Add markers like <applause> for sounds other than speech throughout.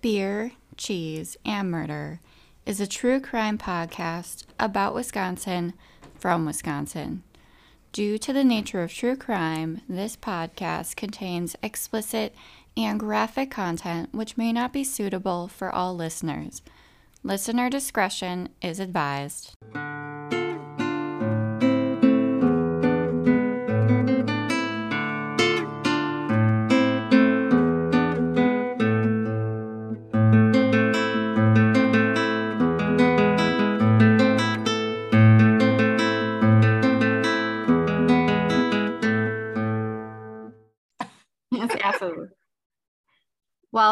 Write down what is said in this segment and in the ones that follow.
Beer, Cheese, and Murder is a true crime podcast about Wisconsin from Wisconsin. Due to the nature of true crime, this podcast contains explicit and graphic content which may not be suitable for all listeners. Listener discretion is advised.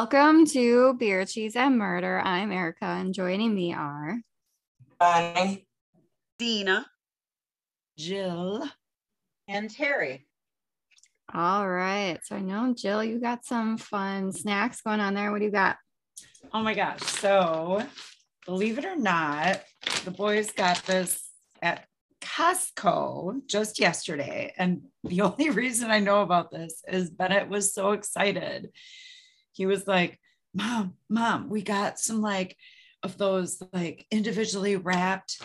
Welcome to Beer, Cheese, and Murder. I'm Erica, and joining me are Bonnie. Dina. Jill. and Terry. all right. So I know Jill, you got some fun snacks going on there. What do you got? Oh my gosh. So, believe it or not, the boys got this at Costco just yesterday. And the <laughs> only reason I know about this is Bennett was so excited. He was like, Mom, Mom, we got some like of those like individually wrapped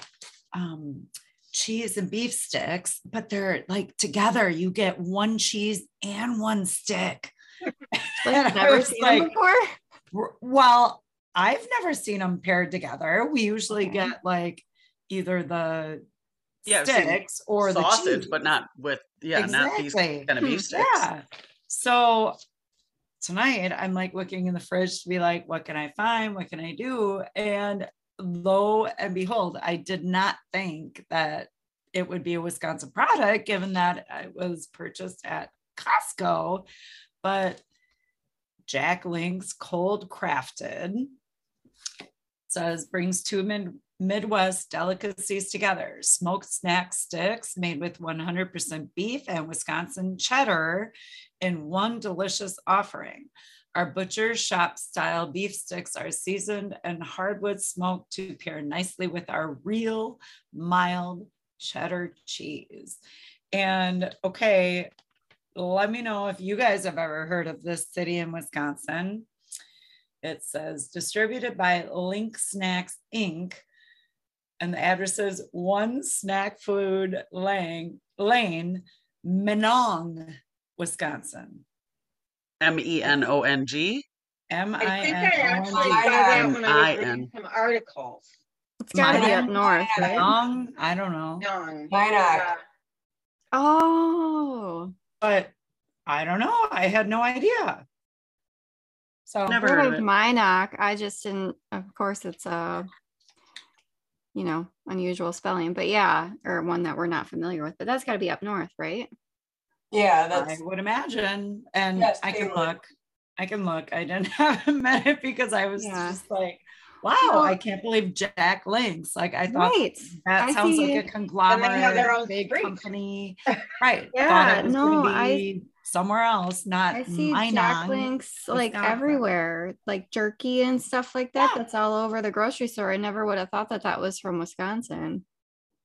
um, cheese and beef sticks, but they're like together. You get one cheese and one stick. <laughs> And I Never seen like, them before. Well, I've never seen them paired together. We usually Okay. get like either the Yeah, sticks or the sausage, cheese. but not with yeah, not these Exactly. kind of Hmm, beef sticks. Yeah. So tonight I'm like looking in the fridge to be like, what can I find? What can I do? And lo and behold, I did not think that it would be a Wisconsin product given that it was purchased at Costco. But Jack Link's cold crafted says brings two Midwest delicacies together smoked snack sticks made with 100% beef and Wisconsin cheddar in one delicious offering. Our butcher shop style beef sticks are seasoned and hardwood smoked to pair nicely with our real mild cheddar cheese. And okay, let me know if you guys have ever heard of this city in Wisconsin. It says distributed by Link Snacks Inc. And the address is One Snack Food Lane, Lane, Menong, Wisconsin. M E N O N G. M I I think I N actually O saw that when I was reading some articles. It's got to be up north, right? Menong, I don't know, Young. Minot. Oh, but I don't know. I had no idea. So Never heard heard of of it. Minot. I just didn't. Of course, it's a you know unusual spelling, but yeah, or one that we're not familiar with. But that's got to be up north, right? Yeah, I would imagine, and Yes, I can they would. look. I can look. I didn't <laughs> have a minute because I was Yeah. just like, wow, Well- I can't believe Jack Links. Like I thought Right. that I sounds see. like a conglomerate, their own big street. company. <laughs> Right. Yeah, Thought it was no, I- be somewhere else, not I see Minong. Jack Links like Wisconsin. everywhere, like jerky and stuff like that. Yeah. That's all over the grocery store. I never would have thought that that was from Wisconsin.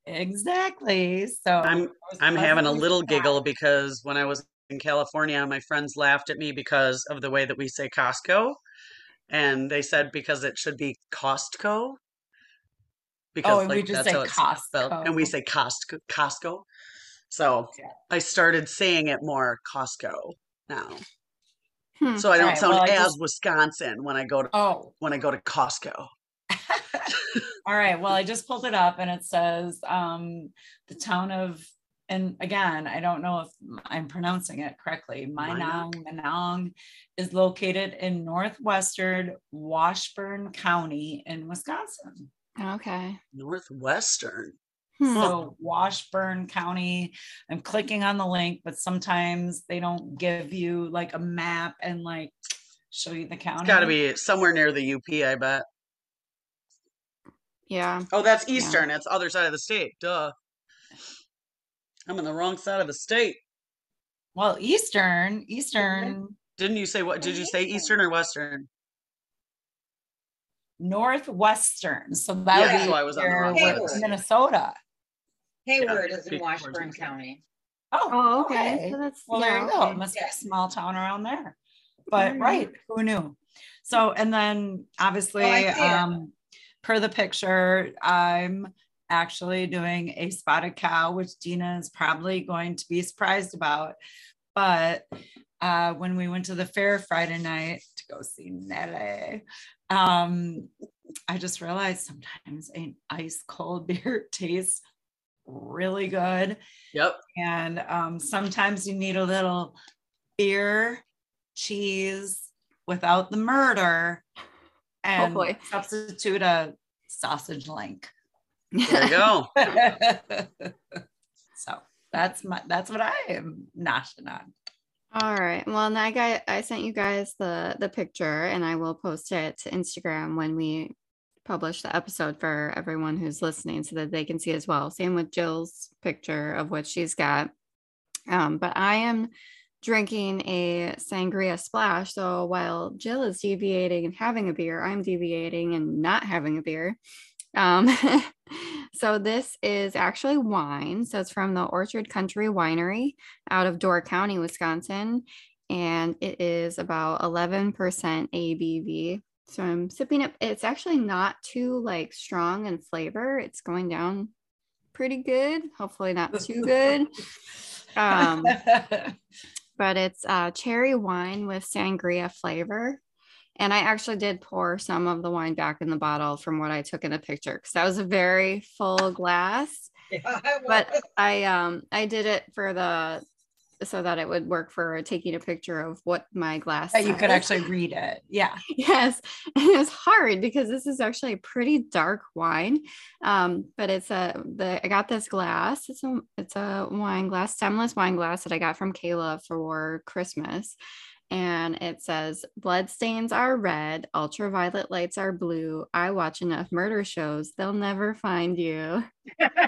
Exactly. So I'm- I was I'm having a little surprised. giggle because when I was in California, my friends laughed at me because of the way that we say Costco. And they said because it should be Costco. Oh, and we just say how it's spelled. And we say Costco Costco. So Yeah. I started saying it more Costco now. Hmm. So I don't Alright, sound well, as just- Wisconsin when I go to Oh, when I go to Costco. <laughs> All right. Well, I just pulled it up and it says um, the town of, and again, I don't know if I'm pronouncing it correctly. Minong, Minong is located in northwestern Washburn County in Wisconsin. Okay. Northwestern. Hmm. So Washburn County, I'm clicking on the link, but sometimes they don't give you like a map and like show you the county. It's got to be somewhere near the UP, I bet. Yeah. Oh, that's Eastern. It's other side of the state. Duh. I'm on the wrong side of the state. Well, Eastern, Eastern, Didn't you say what? Did you say Eastern or Western? northwestern. So that Yeah, would be so I was on the wrong side we're- of the Minnesota. Hayward is in Washburn portions. County. Oh, Oh, okay. So that's Well, yeah, there you go. It must be a small town around there. But Alright. right, who knew? So, and then obviously, Oh, I see it. um, per the picture, I'm actually doing a spotted cow, which Dina is probably going to be surprised about. But uh, when we went to the fair Friday night to go see Nelly, um, I just realized sometimes an ice cold <laughs> beer tastes really good. Yep. And um, sometimes you need a little beer, cheese without the murder, and Hopefully. substitute a sausage link. There you go. <laughs> so that's my that's what I am noshing on. All right. Well, and I got I sent you guys the the picture, and I will post it to Instagram when we publish the episode for everyone who's listening, so that they can see as well. Same with Jill's picture of what she's got. Um, but I am drinking a sangria splash. So while Jill is deviating and having a beer, I'm deviating and not having a beer. Um, <laughs> so this is actually wine. So it's from the Orchard Country Winery out of Door County, Wisconsin, and it is about 11% ABV. So I'm sipping it. It's actually not too like strong in flavor. It's going down pretty good. Hopefully not <laughs> too good. Um, <laughs> but it's uh, cherry wine with sangria flavor. And I actually did pour some of the wine back in the bottle from what I took in the picture because that was a very full glass. <laughs> But I um I did it for the so that it would work for taking a picture of what my glass that you could actually read it. Yeah. <laughs> yes and it was hard because this is actually a pretty dark wine um but it's a the i got this glass it's a it's a wine glass stemless wine glass that i got from kayla for christmas and it says blood stains are red ultraviolet lights are blue i watch enough murder shows they'll never find you <laughs>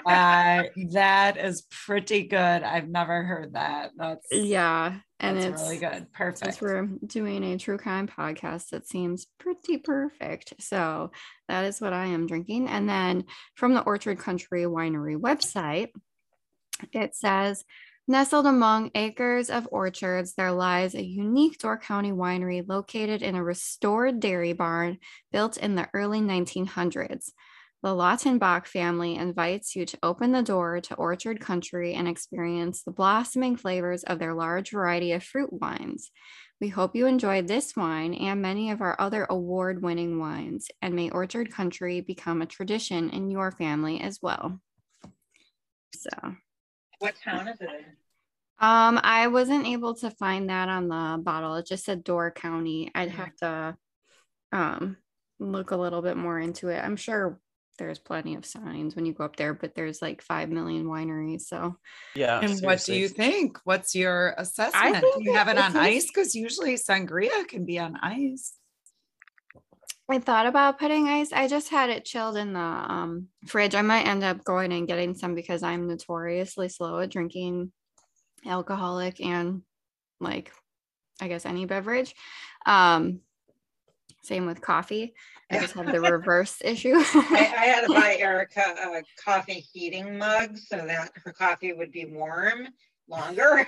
Uh, that is pretty good. I've never heard that. That's yeah and that's it's really good. since Perfect. we're doing a true crime podcast that seems pretty perfect so that is what i am drinking and then from the orchard country winery website it says nestled among acres of orchards there lies a unique door county winery located in a restored dairy barn built in the early 1900s the Lautenbach family invites you to open the door to Orchard Country and experience the blossoming flavors of their large variety of fruit wines. We hope you enjoy this wine and many of our other award winning wines, and may Orchard Country become a tradition in your family as well. So, What town is it in? um, I wasn't able to find that on the bottle. It just said Door County. I'd have to um look a little bit more into it. I'm sure there's plenty of signs when you go up there, but there's like five million wineries. So Yeah. And what do you think? What's your assessment? Do you have it it- on ice? Because usually sangria can be on ice. I thought about putting ice. I just had it chilled in the um, fridge. I might end up going and getting some because I'm notoriously slow at drinking alcoholic and like I guess any beverage. Um, same with coffee. I just have the reverse <laughs> issue. I, I had to buy <laughs> Erica a coffee heating mug so that her coffee would be warm longer.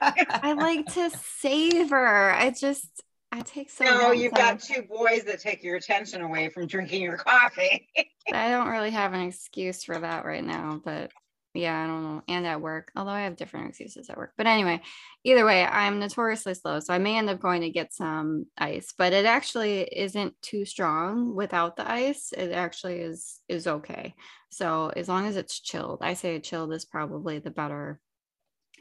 I like to savor. I just I take so No, you've got two boys that take your attention away from drinking your coffee. <laughs> I don't really have an excuse for that right now, but yeah, I don't know. And at work, although I have different excuses at work. But anyway, either way, I'm notoriously slow. So I may end up going to get some ice, but it actually isn't too strong without the ice. It actually is is okay. So as long as it's chilled, I say chilled is probably the better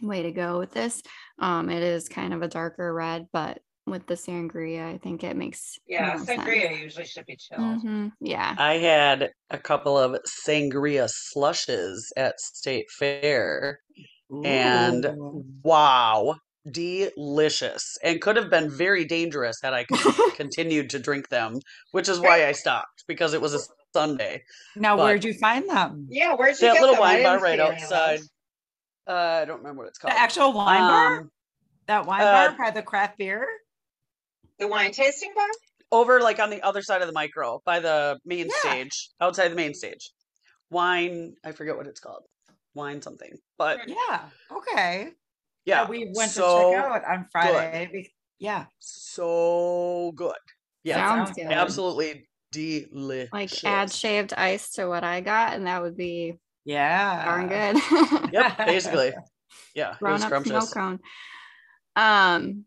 way to go with this. Um, it is kind of a darker red, but with the sangria, I think it makes Yeah, more sense. sangria usually should be chilled. Mhm, Yeah. I had a couple of sangria slushes at State Fair, and wow, delicious, and could have been very dangerous had I <laughs> continued to drink them, which is why I stopped because it was a Sunday. now but- where'd you find them? Yeah, where'd you That get little them? Wine bar right see any of outside. Uh, I don't remember what it's called. The actual wine bar? Um, That wine uh, bar by the craft beer? The wine tasting bar? over like on the other side of the micro by the main Yeah. stage, outside the main stage. Wine, I forget what it's called. Wine something, but Yeah. Okay. yeah, we went so to check out on Friday. be- Yeah. so good. Yeah, Sounds sounds good. absolutely delicious. Like add shaved ice to what I got, and that would be Yeah. darn good. Yep, basically. <laughs> Yeah, it grown was up snow cone. Um,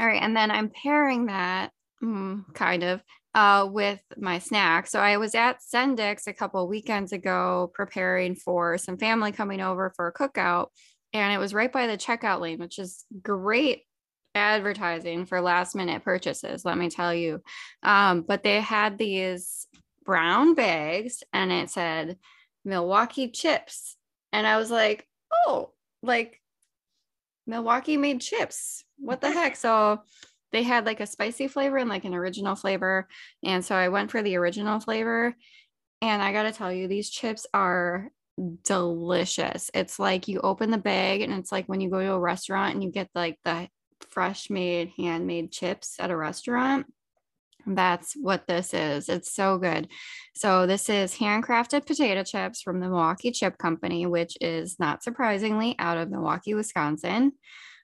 all right, and then I'm pairing that mm, kind of uh, with my snack. So I was at Sendik's a couple weekends ago preparing for some family coming over for a cookout, and it was right by the checkout lane, which is great advertising for last minute purchases. Let me tell you. Um, but they had these brown bags, and it said Milwaukee chips, and I was like, oh, like Milwaukee made chips. What the heck? So they had like a spicy flavor and like an original flavor. And so I went for the original flavor. And I got to tell you, these chips are delicious. It's like you open the bag and it's like when you go to a restaurant and you get like the fresh made, handmade chips at a restaurant. That's what this is. It's so good. So, this is handcrafted potato chips from the Milwaukee Chip Company, which is not surprisingly out of Milwaukee, Wisconsin.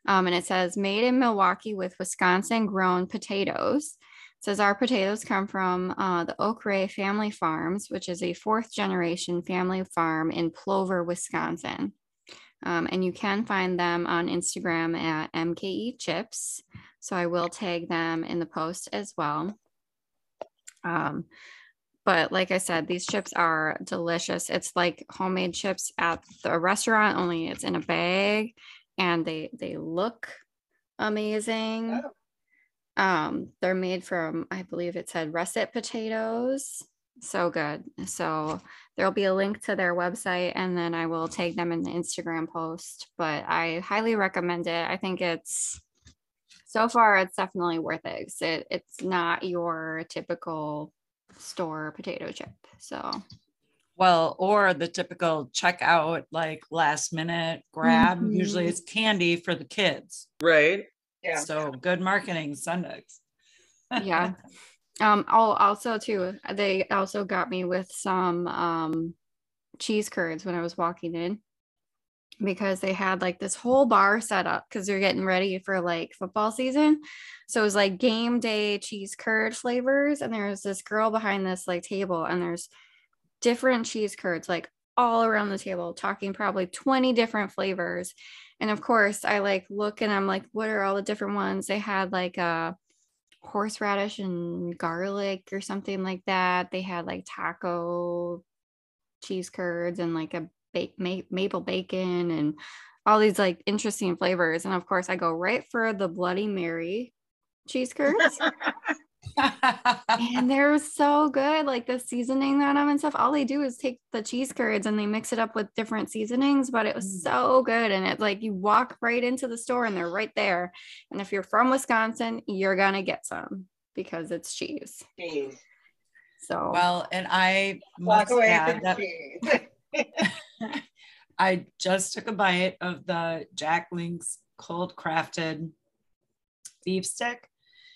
Um, and it says made in Milwaukee with Wisconsin grown potatoes. It says our potatoes come from uh, the Okray Family Farms, which is a fourth generation family farm in Plover, Wisconsin. Um, and you can find them on Instagram at MKE Chips. So I will tag them in the post as well. Um, but like I said, these chips are delicious. It's like homemade chips at the restaurant, only it's in a bag and they they look amazing. Oh. Um, they're made from, I believe it said russet potatoes. So good. So there'll be a link to their website and then I will tag them in the Instagram post. But I highly recommend it. I think it's so far it's definitely worth it. It it's not your typical store potato chip. So Well, or the typical checkout, like last minute grab. Usually Mhm. it's candy for the kids. Right? Yeah. So good marketing, Sundays. yeah. <laughs> Um oh also too, they also got me with some um cheese curds when I was walking in because they had like this whole bar set up because they're getting ready for like football season. So it was like game day cheese curd flavors. And there was this girl behind this like table, and there's different cheese curds like all around the table, talking probably 20 different flavors. And of course, I like look and I'm like, what are all the different ones? They had like a horseradish and garlic or something like that. They had like taco cheese curds and like a ba- ma- maple bacon and all these like interesting flavors. And of course, I go right for the Bloody Mary cheese curds. <laughs> and <laughs> they're so good. Like the seasoning on them and stuff. All they do is take the cheese curds and they mix it up with different seasonings, but it was Mm. so good. And it like you walk right into the store and they're right there. And if you're from Wisconsin, you're gonna get some because it's cheese. Jeez. So well, and I <laughs> Walk must away add that cheese. <laughs> I just took a bite of the Jack Link's cold crafted beef stick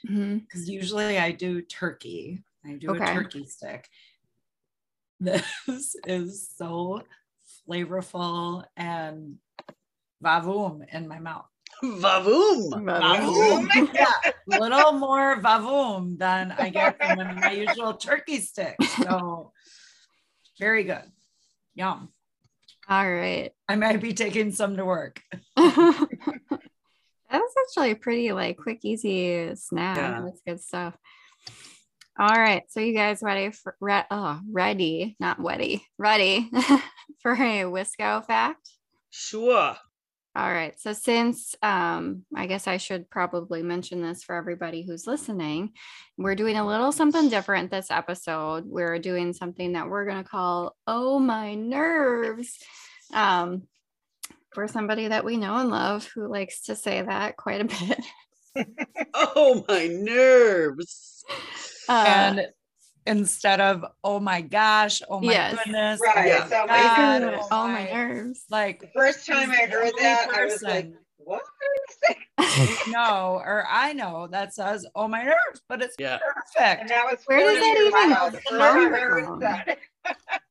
mhm. because usually I do turkey. I do Okay. a turkey stick. <laughs> This is so flavorful and vavoom in my mouth. Vavoom. Oh my God. A little more vavoom than I get from my usual turkey stick. So very good. Yum. all right. I might be taking some to work. <laughs> <laughs> that was actually a pretty like quick, easy snack. Yeah. That's good stuff. All right, so you guys ready for re- oh, ready, not wetty, ready <laughs> for a Wisco fact? Sure. All right. So since um I guess I should probably mention this for everybody who's listening, we're doing a little something different this episode. We're doing something that we're going to call Oh My Nerves. Um for somebody that we know and love who likes to say that quite a bit. <laughs> Oh, my nerves. Uh, and instead of oh my gosh, oh my Yes. goodness, Right, oh Yeah. my so God, oh, oh my my- nerves. like The first time I heard only that, I was like, what? we know <laughs> or I know that says oh my nerves, but it's Yeah. And perfect. that was Where does that even ago, the first come time I heard from? <laughs>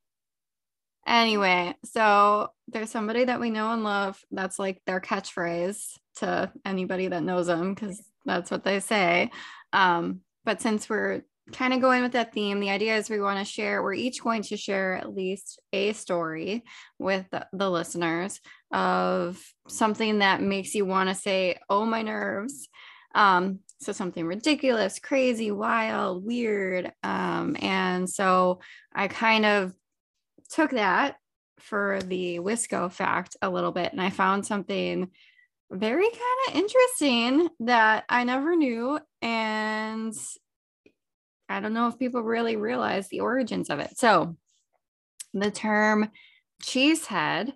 Anyway, so there's somebody that we know and love. That's like their catchphrase to anybody that knows them because that's what they say. Um, but since we're kind of going with that theme, the idea is we want to share, we're each going to share at least a story with the, the listeners of something that makes you want to say, oh, my nerves. Um, so something ridiculous, crazy, wild, weird. Um, and so I kind of took that for the Wisco fact a little bit and I found something very kind of interesting that I never knew. And I don't know if people really realize the origins of it. So the term cheesehead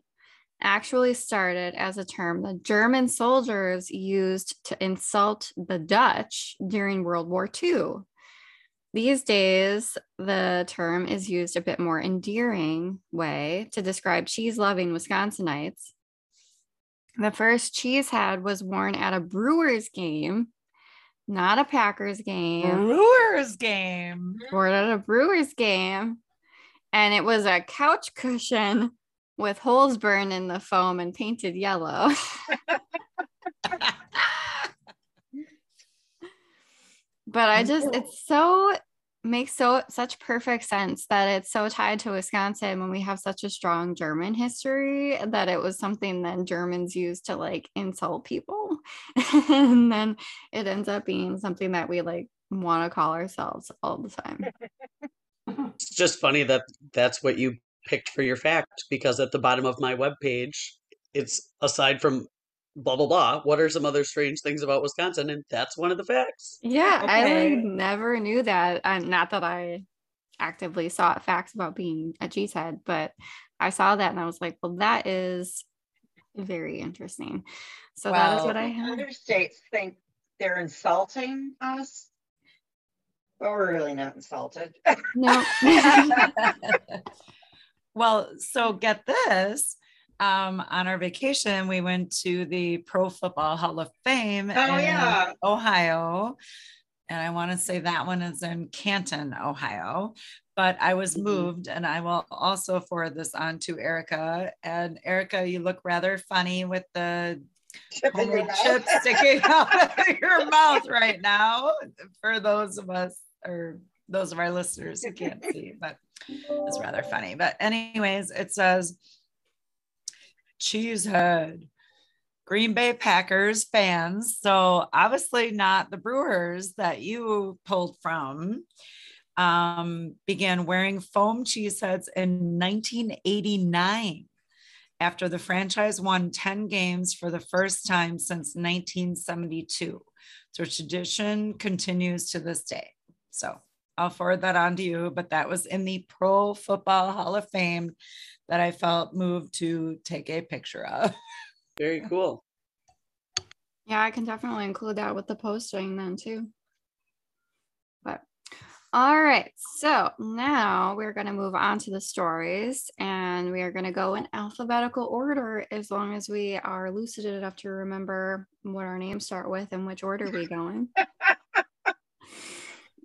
actually started as a term the German soldiers used to insult the Dutch during World War II. These days, the term is used a bit more endearing way to describe cheese loving Wisconsinites. The first cheese head was worn at a Brewers game, not a Packers game. Brewers game. Worn at a Brewers game. And it was a couch cushion with holes burned in the foam and painted yellow. <laughs> <laughs> but I just it's so makes so such perfect sense that it's so tied to Wisconsin when we have such a strong German history that it was something that Germans used to like insult people. <laughs> and then it ends up being something that we like want to call ourselves all the time. <laughs> It's just funny that that's what you picked for your fact because at the bottom of my webpage, it's aside from blah blah blah. What are some other strange things about Wisconsin? And that's one of the facts. Yeah, I like never knew that. And not that I actively sought facts about being a cheesehead, but I saw that and I was like, well, that is very interesting. So that is what I have. Other states think they're insulting us. But we're really not insulted. No. <laughs> <laughs> well, so get this. Um, on our vacation, we went to the Pro Football Hall of Fame Oh, in yeah. Ohio. And I want to say that one is in Canton, Ohio. But I was Mhm. moved, and I will also forward this on to Erica. And Erica, you look rather funny with the Chip in your homemade mouth. chips sticking <laughs> out of your mouth right now for those of us or those of our listeners who can't see, but it's rather funny. But, anyways, it says Cheesehead, Green Bay Packers fans. So, obviously, not the Brewers that you pulled from. Um, began wearing foam cheese heads in 1989 after the franchise won 10 games for the first time since 1972. So tradition continues to this day. So I'll forward that on to you, but that was in the Pro Football Hall of Fame that I felt moved to take a picture of. <laughs> Very cool. Yeah, I can definitely include that with the posting then too. But all right, so now we're going to move on to the stories and we are going to go in alphabetical order as long as we are lucid enough to remember what our names start with and which order we go in. <laughs>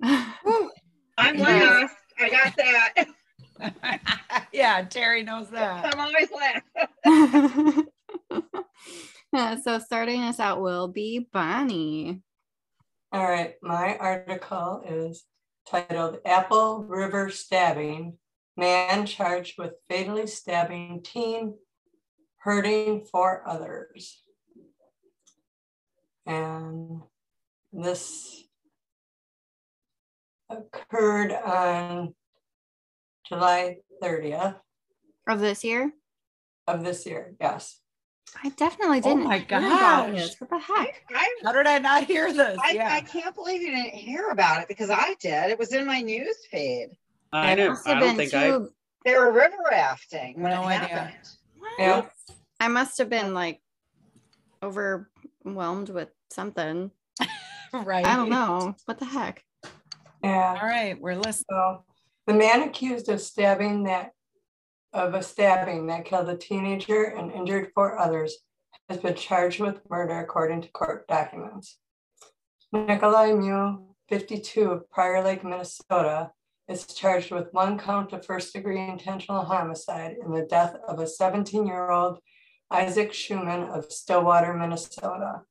I'm <laughs> Yeah. last. I got that. Yeah, Terry knows that. I'm always last. <laughs> so starting us out will be Bonnie. All right, my article is titled Apple River Stabbing Man Charged with Fatally Stabbing Teen Hurting for Others. And this occurred on July 30th Of this year? of this year. Yes. I definitely Oh didn't. Oh my hear gosh. What the I, heck? I, How did I not hear this? I, yeah. I can't believe you didn't hear about it because I did. It was in my news feed. I know. I don't been think I. They were river rafting when No it idea. happened. Yeah. I must have been like overwhelmed with something. <laughs> right. I don't know. What the heck? Yeah. All right, we're listening. So the man accused of stabbing that of a stabbing that killed a teenager and injured four others has been charged with murder according to court documents. Nicolae Miu, 52 of Prior Lake, Minnesota, is charged with one count of first degree intentional homicide in the death of a 17 year old Isaac Schumann of Stillwater, Minnesota,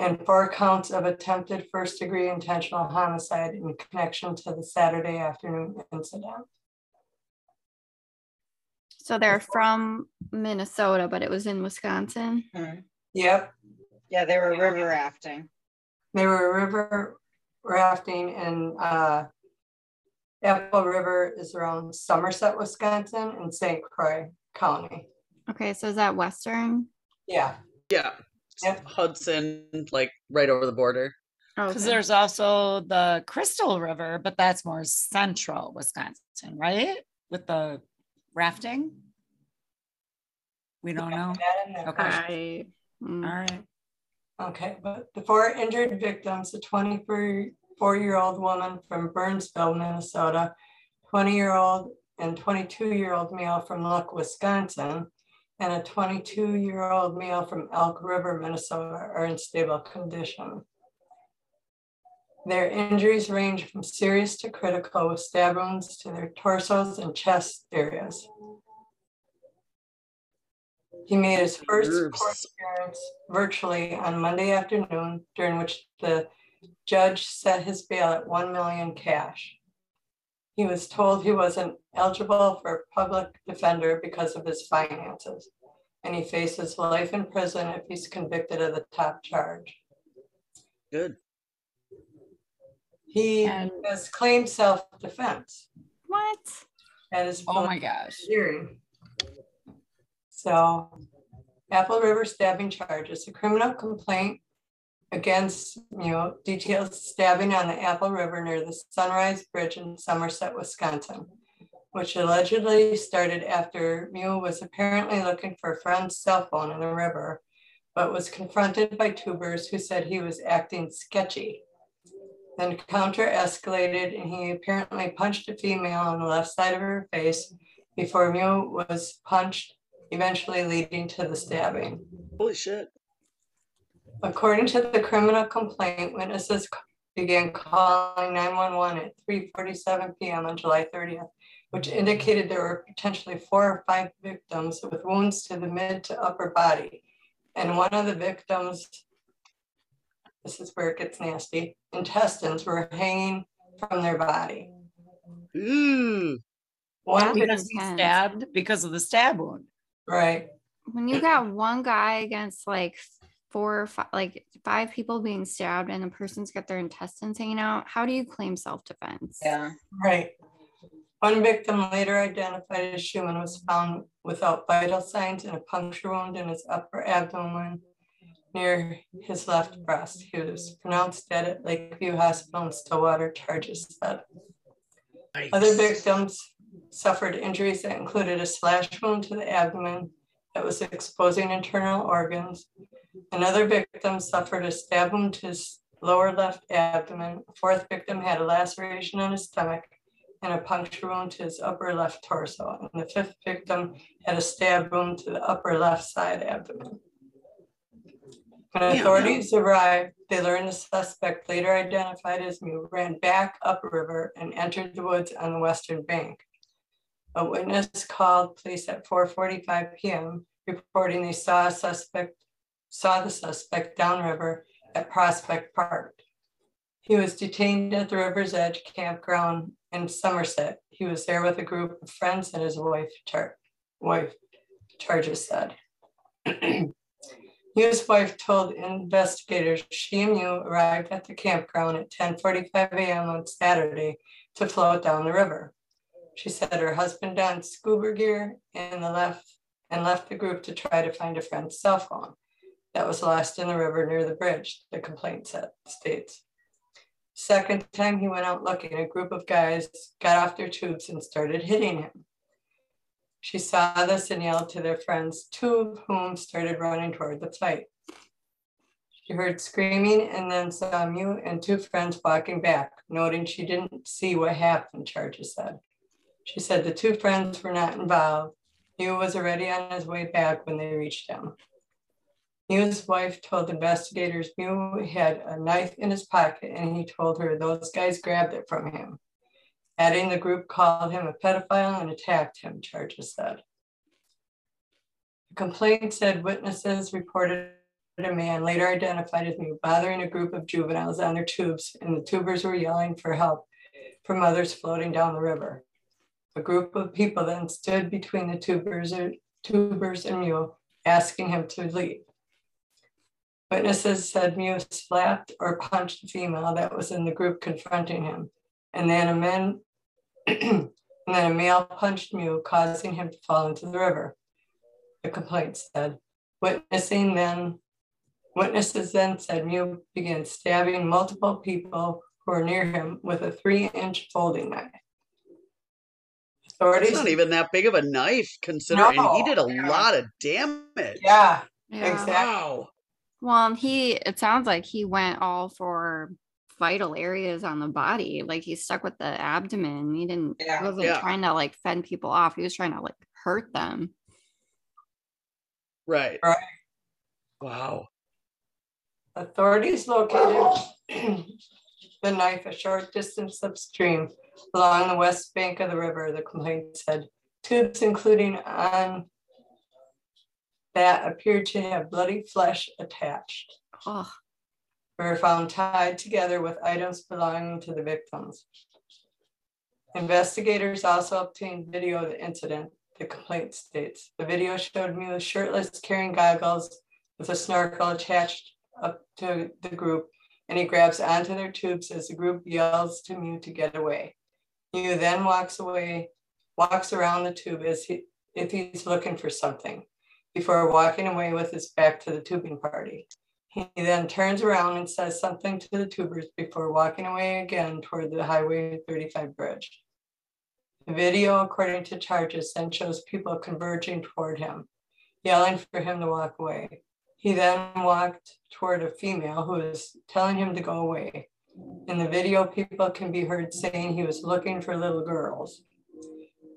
and four counts of attempted first degree intentional homicide in connection to the Saturday afternoon incident. So they're from Minnesota, but it was in Wisconsin. Hmm. Yep, Yeah, they were river rafting. they were river rafting in uh, Apple River is around Somerset, Wisconsin, and St. Croix County. Okay, so is that Western? Yeah, Yeah. Yep. Hudson, like right over the border. Oh, Because okay. there's also the Crystal River, but that's more central Wisconsin, right? With the rafting. We don't know. that. Okay. I, mm, All right. Okay, but the four injured victims, a 24-year-old woman from Burnsville, Minnesota, 20-year-old and 22-year-old male from Luck, Wisconsin, and a 22-year-old male from Elk River, Minnesota are in stable condition. Their injuries range from serious to critical with stab wounds to their torsos and chest areas. He made his first court appearance virtually on Monday afternoon, during which the judge set his bail at 1 million cash. He was told he wasn't eligible for a public defender because of his finances, and he faces life in prison if he's convicted of the top charge. Good. He And- has claimed self-defense what? at his Oh my gosh. hearing. So Apple River stabbing charges, a criminal complaint against, you know, details stabbing on the Apple River near the Sunrise Bridge in Somerset, Wisconsin, which allegedly started after Miu was apparently looking for a friend's cell phone in the river, but was confronted by tubers who said he was acting sketchy. The encounter escalated and he apparently punched a female on the left side of her face before Miu was punched, eventually leading to the stabbing. Holy shit. According to the criminal complaint, witnesses began calling 911 at 3:47 PM on July 30th, which indicated there were potentially four or five victims with wounds to the mid to upper body. And one of the victims, this is where it gets nasty, intestines were hanging from their body. Ooh. One, Because he stabbed because of the stab wound. right, When you got one guy against like four or five, like five people being stabbed and the person's got their intestines hanging out, how do you claim self defense? Yeah. Right. One victim later identified as Schumann was found without vital signs and a puncture wound in his upper abdomen near his left breast. He was pronounced dead at Lakeview Hospital in Stillwater, charges said. Other victims suffered injuries that included a slash wound to the abdomen that was exposing internal organs. Another victim suffered a stab wound to his lower left abdomen. A fourth victim had a laceration on his stomach and a puncture wound to his upper left torso. And the fifth victim had a stab wound to the upper left side abdomen. When authorities arrived, they learned the suspect, later identified as Miu, ran back upriver and entered the woods on the western bank. A witness called police at 4:45 PM, reporting they saw a suspect, saw the suspect downriver at Prospect Park. He was detained at the river's edge campground in Somerset. He was there with a group of friends and his wife, char- wife, charges said. <clears throat> Hughes' wife told investigators she and Miu arrived at the campground at 10:45 a.m. on Saturday to float down the river. She said her husband donned scuba gear and left and left the group to try to find a friend's cell phone that was lost in the river near the bridge, the complaint said, states. Second time he went out looking, a group of guys got off their tubes and started hitting him. She saw this and yelled to their friends, two of whom started running toward the fight. She heard screaming and then saw Miu and two friends walking back, noting she didn't see what happened, Charges said. She said the two friends were not involved. Miu was already on his way back when they reached him. Miu's wife told investigators Miu had a knife in his pocket and he told her those guys grabbed it from him. Adding the group called him a pedophile and attacked him, charges said. The complaint said witnesses reported a man later identified as Miu bothering a group of juveniles on their tubes, and the tubers were yelling for help from others floating down the river. A group of people then stood between the tubers, tubers and Miu, asking him to leave. Witnesses said Miu slapped or punched a female that was in the group confronting him, and then a man, <clears throat> and then a male punched Miu, causing him to fall into the river. The complaint said, witnessing then, witnesses then said Miu began stabbing multiple people who were near him with a three-inch folding knife. Authorities, it's not even that big of a knife, considering no, he did a yeah. lot of damage. Yeah, yeah. exactly. Wow. Well, he it sounds like he went all for vital areas on the body. Like he stuck with the abdomen. He didn't yeah. wasn't yeah. trying to like fend people off. He was trying to like hurt them. Right. Right. Wow. Authorities located <clears throat> the knife a short distance upstream along the west bank of the river, the complaint said. Tubes, including on that appeared to have bloody flesh attached, oh. were found tied together with items belonging to the victims. Investigators also obtained video of the incident, the complaint states. The video showed me Miu shirtless, carrying goggles with a snorkel attached up to the group, and he grabs onto their tubes as the group yells to Miu to get away. Miu then walks away, walks around the tube as he, if he's looking for something before walking away with his back to the tubing party. He then turns around and says something to the tubers before walking away again toward the Highway 35 bridge. The video, according to charges, then shows people converging toward him, yelling for him to walk away. He then walked toward a female who was telling him to go away. In the video, people can be heard saying he was looking for little girls.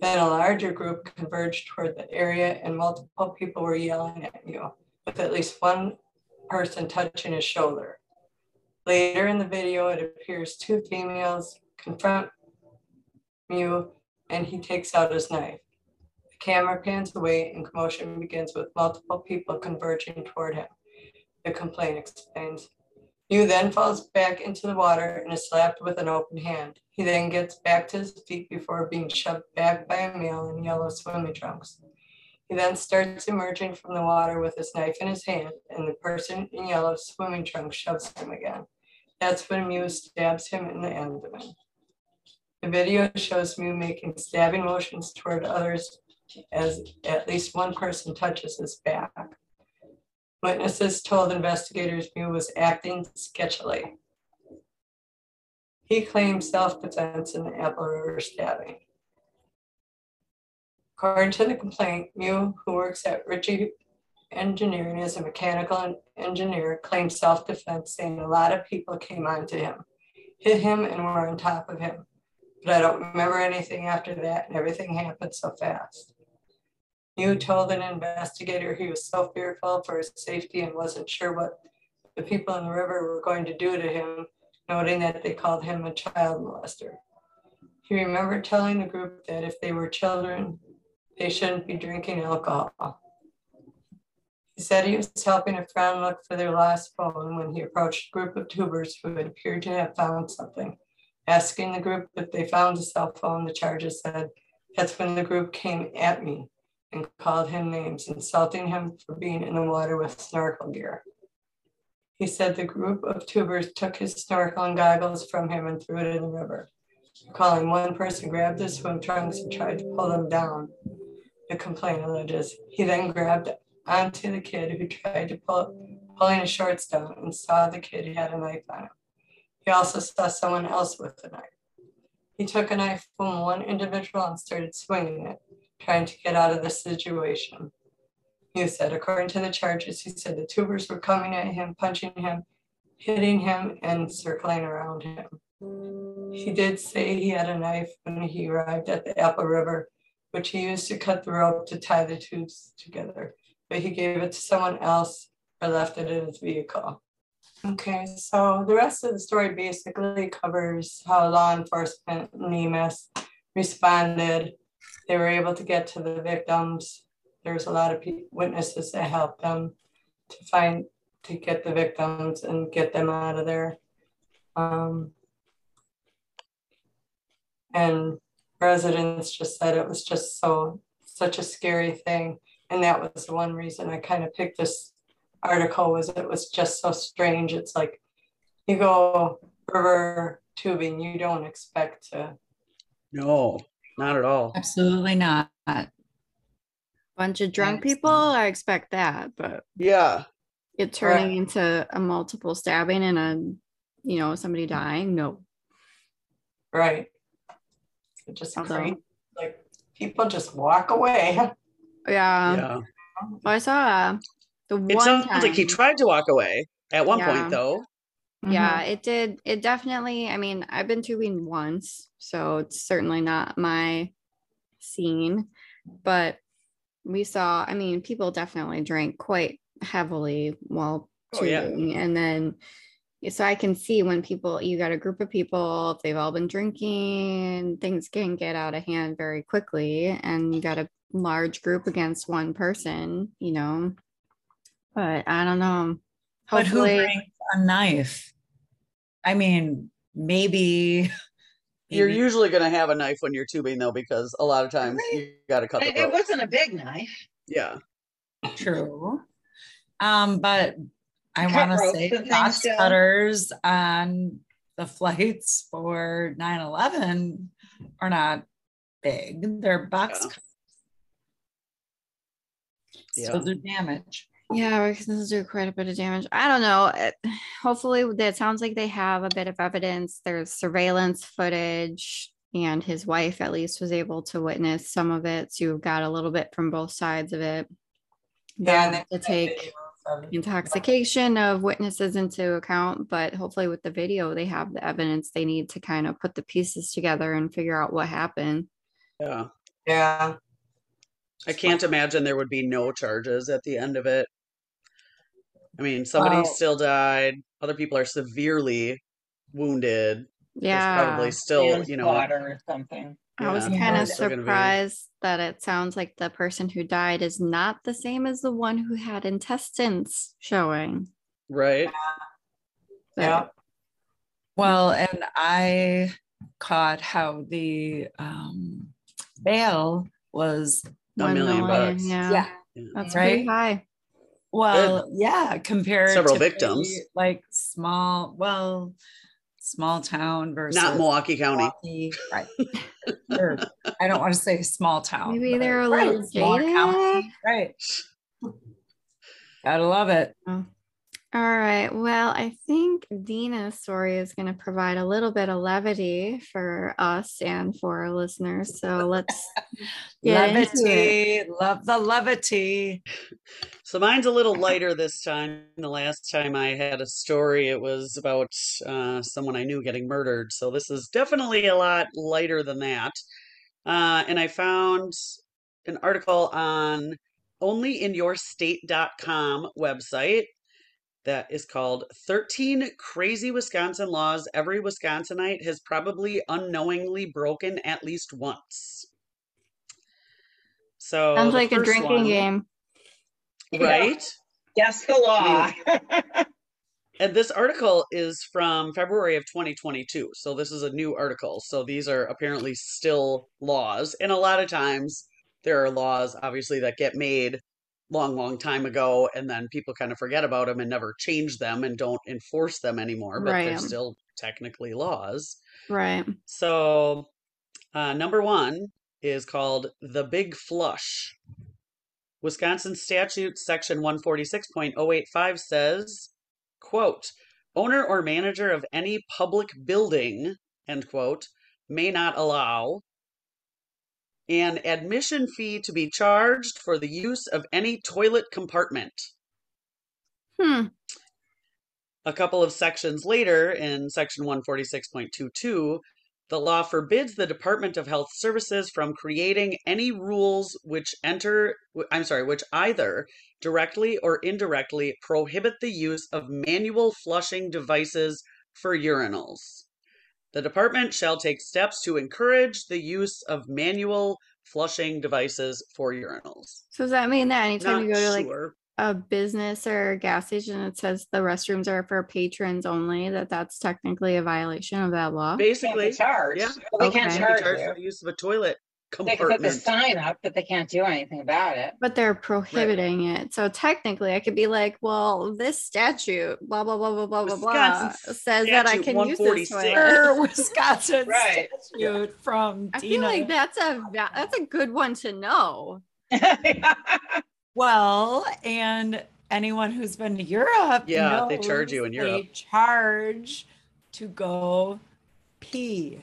Then a larger group converged toward the area and multiple people were yelling at you, with at least one person touching his shoulder. Later in the video, it appears two females confront Miu and he takes out his knife. The camera pans away and commotion begins with multiple people converging toward him. The complaint explains. Miu then falls back into the water and is slapped with an open hand. He then gets back to his feet before being shoved back by a male in yellow swimming trunks. He then starts emerging from the water with his knife in his hand, and the person in yellow swimming trunks shoves him again. That's when Miu stabs him in the abdomen. The video shows Miu making stabbing motions toward others as at least one person touches his back. Witnesses told investigators Miu was acting sketchily. He claimed self-defense in the Apple River stabbing. According to the complaint, Miu, who works at Ritchie Engineering as a mechanical engineer, claimed self-defense, saying a lot of people came onto him, hit him, and were on top of him. But I don't remember anything after that, and everything happened so fast. Miu told an investigator he was so fearful for his safety and wasn't sure what the people in the river were going to do to him, noting that they called him a child molester. He remembered telling the group that if they were children, they shouldn't be drinking alcohol. He said he was helping a friend look for their lost phone when he approached a group of tubers who had appeared to have found something. Asking the group if they found a cell phone, the charges said, that's when the group came at me and called him names, insulting him for being in the water with snorkel gear. He said the group of tubers took his snorkel and goggles from him and threw it in the river. Calling one person grabbed his swim trunks and tried to pull them down. The complaint alleges he then grabbed onto the kid who tried to pull pulling his shorts down and saw the kid had a knife on him. He also saw someone else with a knife. He took a knife from one individual and started swinging it trying to get out of the situation. He said, according to the charges, he said the tubers were coming at him, punching him, hitting him, and circling around him. He did say he had a knife when he arrived at the Apple River, which he used to cut the rope to tie the tubes together, but he gave it to someone else or left it in his vehicle. Okay, so the rest of the story basically covers how law enforcement and EMS responded they were able to get to the victims. There was a lot of witnesses that helped them to find to get the victims and get them out of there. Um, and residents just said it was just so such a scary thing and that was the one reason i kind of picked this article was it was just so strange it's like you go river tubing you don't expect to No, not at all. Absolutely not. Bunch of drunk people, I expect that, but Yeah. it turning into a multiple stabbing and a, you know, somebody dying, no. right it just Although- crazy like people just walk away <laughs> Yeah. yeah. Well, I saw uh, the one It sounds time. like he tried to walk away at one Yeah. point, though. Mm-hmm. Yeah, it did. It definitely, I mean, I've been tubing once, so it's certainly not my scene, but we saw, I mean, people definitely drank quite heavily while Oh, yeah. tubing. And then, so I can see when people, you got a group of people, if they've all been drinking, things can get out of hand very quickly. And you got a large group against one person, you know. But I don't know. But who brings a knife? I mean, maybe. <laughs> You're maybe- usually going to have a knife when you're tubing, though, because a lot of times Really? you got to cut the It, it wasn't a big knife. Yeah. True. Um, but I want to say and things cost still. cutters on the flights for 9-11 are not big. They're box Yeah. cutters. Yeah. So do damage. Yeah, because this will do quite a bit of damage. I don't know. It, hopefully, that sounds like they have a bit of evidence. There's surveillance footage, and his wife at least was able to witness some of it. So you've got a little bit from both sides of it. Yeah, They'll and have to they- take um, intoxication of witnesses into account, but hopefully, with the video, they have the evidence they need to kind of put the pieces together and figure out what happened. Yeah. yeah I can't imagine there would be no charges at the end of it. I mean, somebody Well- still died. Other people are severely wounded. There's Yeah. probably still, you know, water or something. I was Yeah, kind of there's be- surprised that it sounds like the person who died is not the same as the one who had intestines showing. right? But- yeah Well, and I caught how the um, bail was A One million million, bucks. Yeah, Yeah. that's Right? pretty high. Well, yeah, compared Several to victims. maybe, like small, well, small town versus Not Milwaukee County. Milwaukee, right? Or, I don't want to say small town. Maybe they're a little smaller jaded. county, right? Gotta love it. Oh. All right. Well, I think Dina's story is going to provide a little bit of levity for us and for our listeners. So let's <laughs> get into it. levity, love the levity. So mine's a little lighter this time. The last time I had a story, it was about uh, someone I knew getting murdered. So this is definitely a lot lighter than that. Uh, and I found an article on onlyinyourstate.com website that is called 13 Crazy Wisconsin Laws Every Wisconsinite Has Probably Unknowingly Broken at Least Once. So Sounds like a drinking one- game. Right? Guess the law. <laughs> And this article is from February of 2022. So this is a new article. So these are apparently still laws. And a lot of times there are laws, obviously, that get made long, long time ago. And then people kind of forget about them and never change them and don't enforce them anymore. But they're still technically laws. Right. So uh, number one is called the Big Flush. Wisconsin statute section 146.085 says, quote, owner or manager of any public building, end quote, may not allow an admission fee to be charged for the use of any toilet compartment. Hmm. A couple of sections later, in section 146.22, the law forbids the Department of Health Services from creating any rules which enter, I'm sorry, which either directly or indirectly prohibit the use of manual flushing devices for urinals. The department shall take steps to encourage the use of manual flushing devices for urinals. So does that mean that anytime Not you go to like sure. a business or a gas station it says the restrooms are for patrons only, that that's technically a violation of that law? Can't be Basically, charged. yeah. Well, they can't Okay. Can't be charge charged you. for the use of a toilet They can put the compartment. sign up, but they can't do anything about it. But they're prohibiting it. So technically I could be like, well, this statute, blah, blah, blah, blah, blah, blah, blah, Wisconsin says that I statute can use this 146. toilet. Or <laughs> Wisconsin Right. statute from I feel Dina. like that's a va- that's a good one to know. <laughs> Well, and anyone who's been to Europe, Yeah, they charge knows you in Europe. They Europe. charge to go pee.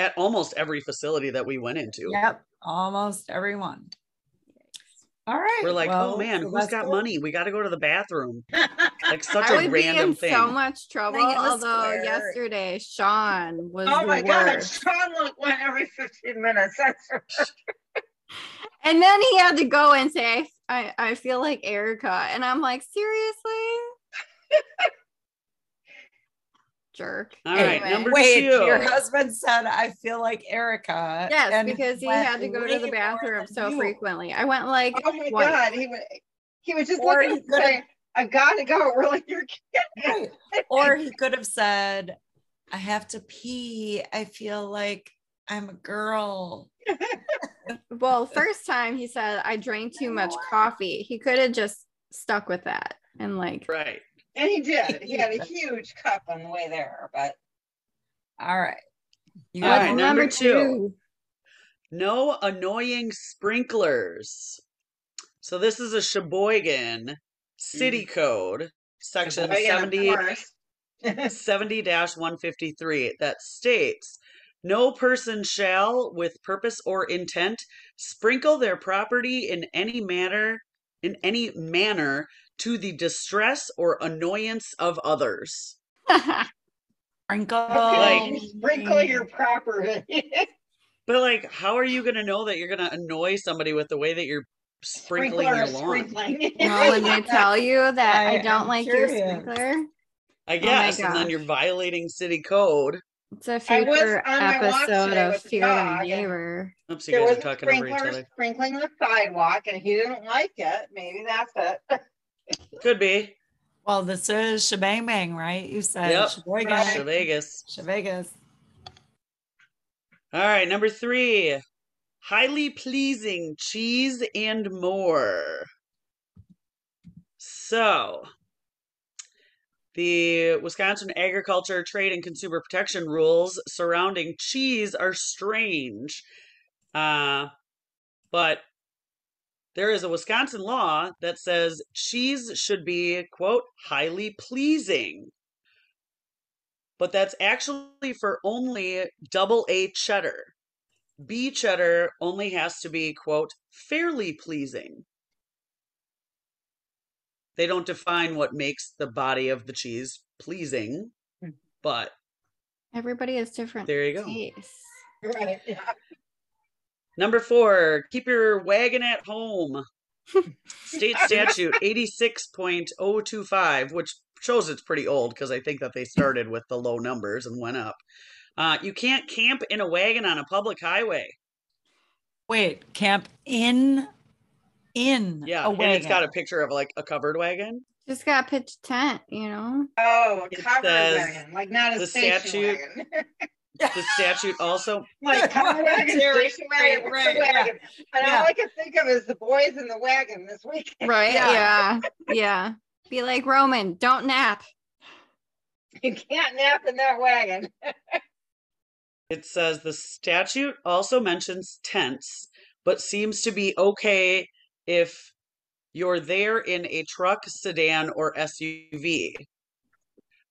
Yep. At almost every facility that we went into. Yep, almost everyone. All right. We're like, oh, well, oh man, so who's let's got go. money? We got to go to the bathroom. <laughs> Like such I a would be random in thing. so much trouble. Like Although square. yesterday Sean was Oh the my God. Sean look went every 15 minutes. That's. <laughs> And then he had to go and say, I, I feel like Erica. And I'm like, seriously? <laughs> Jerk. All right, Anyway. number Wait, two. your husband said I feel like Erica. Yes, and because he had to go to the bathroom so you. frequently. I went like Oh my twice. God, he would. He was just Or looking he at could've- "I gotta go." <laughs> We're like, "You're kidding." Right. Or he could have said, I have to pee. I feel like I'm a girl. <laughs> Well, first time he said I drank too much coffee. He could have just stuck with that and like Right. And he did. He had a <laughs> huge cup on the way there, but All right. You got right, number number two. two. No annoying sprinklers. So this is a Sheboygan city mm. code, section Oh, 70 70-153 <laughs> that states no person shall with purpose or intent sprinkle their property in any manner in any manner to the distress or annoyance of others Sprinkle. Okay, you sprinkle your property. <laughs> but like how are you going to know that you're going to annoy somebody with the way that you're sprinkling Sprinkler your lawn sprinkling. well, when they tell you that <laughs> I, I don't am like your sprinkler, i oh my guess and then gosh. you're violating city code it's a was future on my walk episode of with the Fear the Neighbor. oops you there guys was are talking over each other sprinkling the sidewalk, and he didn't like it. Maybe that's it. <laughs> could be Well, this is shebang bang, right? You said Yep. Right. Shevegas. All right, number three, highly pleasing cheese and more. So, the Wisconsin Agriculture, Trade, and Consumer Protection rules surrounding cheese are strange. Uh, but there is a Wisconsin law that says cheese should be, quote, highly pleasing but that's actually for only double A cheddar. B cheddar only has to be, quote, fairly pleasing. They don't define what makes the body of the cheese pleasing, Hmm. but Everybody has different there you go. tastes. right. Yeah. Number four, keep your wagon at home. State <laughs> statute 86.025, which shows it's pretty old because I think that they started with the low numbers and went up. Uh, you can't camp in a wagon on a public highway. Wait, camp in in Yeah, a and it's got a picture of like a covered wagon. Just got to pitch tent, you know? Oh, a It covered says wagon, like not a the station statute- wagon. <laughs> <laughs> The statute also, like <laughs> covered wagon, Right, station wagon, right, what's right, the yeah. wagon? And Yeah. all I can think of is the boys in the wagon this weekend. Right? Yeah. Yeah. <laughs> Yeah. Be like, Roman, don't nap. You can't nap in that wagon. it says the statute also mentions tents, but seems to be okay if you're there in a truck, sedan, or SUV.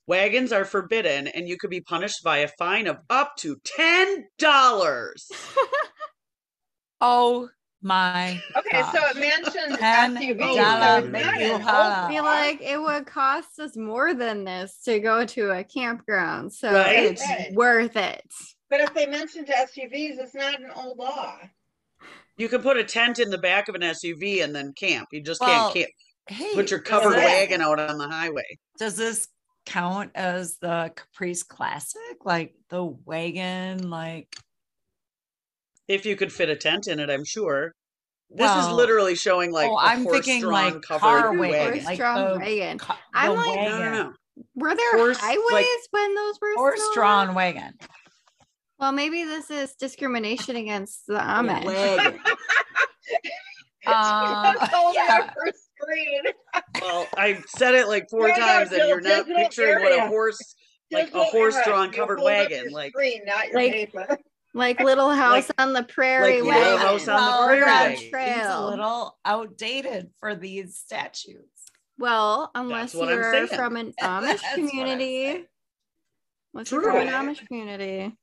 Wagons are forbidden, and you could be punished by a fine of up to ten dollars. <laughs> Oh my. Okay, so it mentions Ten SUV. dollar so it's not menu an hot. old feel like it would cost us more than this to go to a campground. So Right. it's Right. worth it. But if they mentioned SUVs, it's not an old law. You can put a tent in the back of an SUV and then camp. You just Well, can't camp. Hey, Put your covered wagon out on the highway. Does this count as the Caprice Classic? Like the wagon, like If you could fit a tent in it, I'm sure. This is literally showing like oh, a I'm thinking horse-drawn like covered car wagon. wagon, Horse like drawn the wagon. co- I'm the like- No, no, no. Were there Horse, highways like- when those were Horse-drawn up? wagon. Well, maybe this is discrimination against the Amish. Wagon. Uh, That's all yeah. On her screen. Well, I said it like four <laughs> Yeah, no, times, and you're not just little picturing what a horse, like a horse-drawn covered wagon, like Screen, not your Like- paper. Like Little House on the Prairie Like Little wagon. House on the Prairie that wagon. seems a little outdated for these statutes. Well, <laughs> unless you're from an Amish community. saying. Unless you're from an Amish community.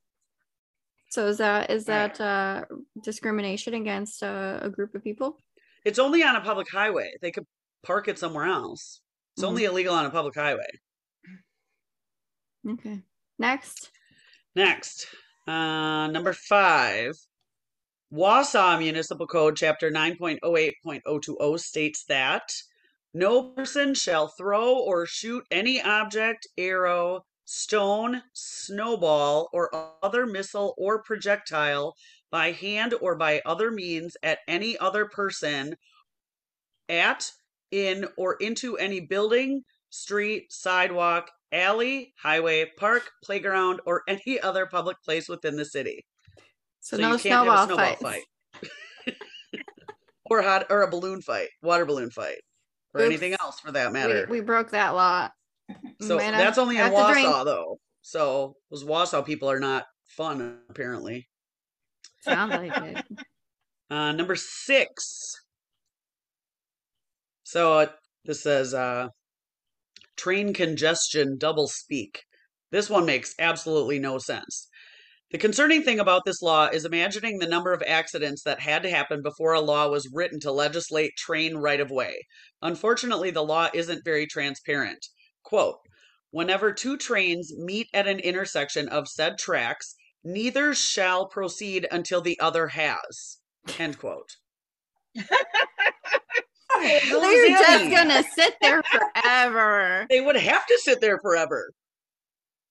So is that is that uh, discrimination against uh, a group of people? It's only on a public highway. They could park it somewhere else. It's Mhm. only illegal on a public highway. Okay. Next. Next, uh, number five, Wausau Municipal Code, Chapter 9.08.020 states that no person shall throw or shoot any object, arrow, stone, snowball, or other missile or projectile by hand or by other means at any other person at, in, or into any building, street, sidewalk, alley, highway, park, playground, or any other public place within the city. So, So no you can't have snowball, a snowball fights. fight. <laughs> or hot or a balloon fight, water balloon fight, or anything else for that matter. we broke that law. so have- that's only in Wausau though. So those Wausau people are not fun apparently. Sounds like it. <laughs> Uh, number six. So uh, this says uh, train congestion double speak. This one makes absolutely no sense. The concerning thing about this law is imagining the number of accidents that had to happen before a law was written to legislate train right of way. Unfortunately, the law isn't very transparent. Quote Whenever two trains meet at an intersection of said tracks, neither shall proceed until the other has. End quote. <laughs> They're just gonna sit there forever. <laughs> They would have to sit there forever.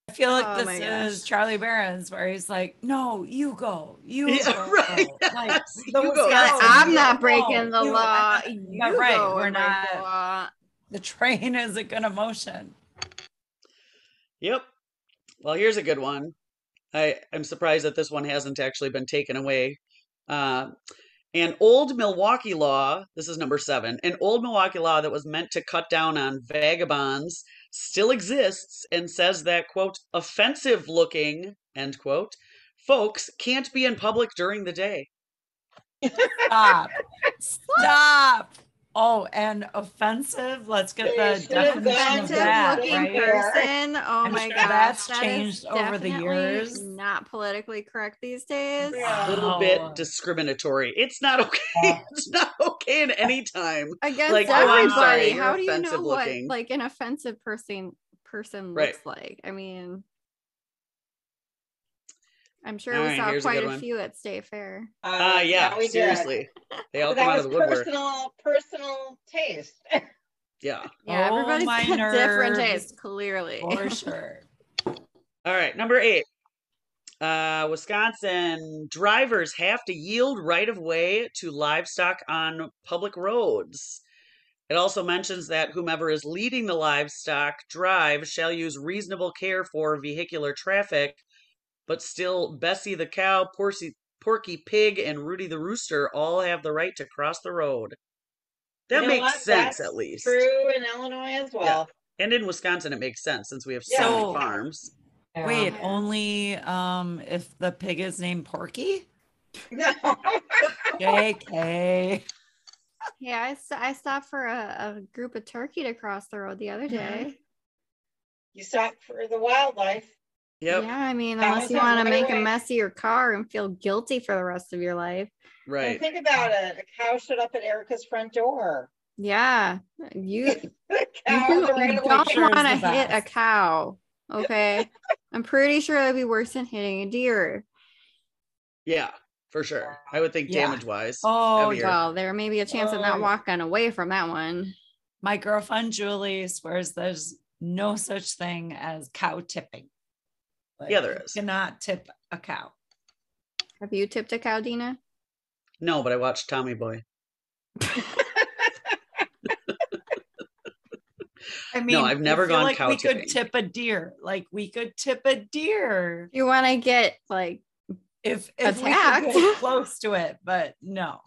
I feel like Oh this is gosh. Charlie Barron's where he's like, "No, you go, you Yeah, go." <laughs> right. Like, You the go. I'm you not go, breaking the you- law. Yeah, You right. go We're and the not. law. The train isn't gonna motion. Yep. Well, here's a good one. I I'm surprised that this one hasn't actually been taken away. Uh, an old Milwaukee law, this is number seven, an old Milwaukee law that was meant to cut down on vagabonds still exists and says that, quote, offensive looking, end quote, folks can't be in public during the day. Stop. <laughs> Stop. Oh, and offensive. Let's get the definition of Offensive that. looking Right? person. Oh I'm my sure gosh, that's that is changed over the years. Not politically correct these days. Yeah. A little bit discriminatory. It's not okay. <laughs> Yeah. It's not okay at any time. Against Like, oh, I'm everybody. sorry, How do you know offensive what looking. like an offensive person person Right. looks like? I mean, I'm sure All we right, saw here's a quite a few at State Fair. Uh, yeah, we did. seriously. They all But come that out was of the woodwork. personal, personal taste. <laughs> Yeah. <laughs> Yeah, Oh, everybody's my got different taste, clearly. For <laughs> sure. All right, number eight. Uh, Wisconsin drivers have to yield right of way to livestock on public roads. It also mentions that whomever is leading the livestock drive shall use reasonable care for vehicular traffic, but still Bessie the cow, Porcy, Porky Pig, and Rudy the rooster all have the right to cross the road. That You know makes what? sense That's at least. True in Illinois as well. And in Wisconsin, it makes sense since we have so Yeah. many So- farms. Yeah. Wait, only um if the pig is named Porky? <laughs> No. JK. Yeah, I, st- I stopped for a, a group of turkey to cross the road the other day. you stop for the wildlife. Yep. Yeah, I mean, That unless you want to make a away. mess of your car and feel guilty for the rest of your life. And Right. think about it. A cow showed up at Erica's front door. Yeah, you <laughs> The you, you don't sure want to hit a cow. Okay, <laughs> I'm pretty sure that'd be worse than hitting a deer. Yeah, for sure. I would think Yeah. damage wise. Oh, heavier. Well, there may be a chance of not Oh. walking away from that one. My girlfriend Julie swears there's no such thing as cow tipping. Like, Yeah, there is. you. Cannot tip a cow. Have you tipped a cow, Dina? No, but I watched Tommy Boy. <laughs> I mean, no, I've never gone like cow we tipping. could tip a deer. Like we could tip a deer You want to get like if if we Attacked. could get <laughs> close to it, but no.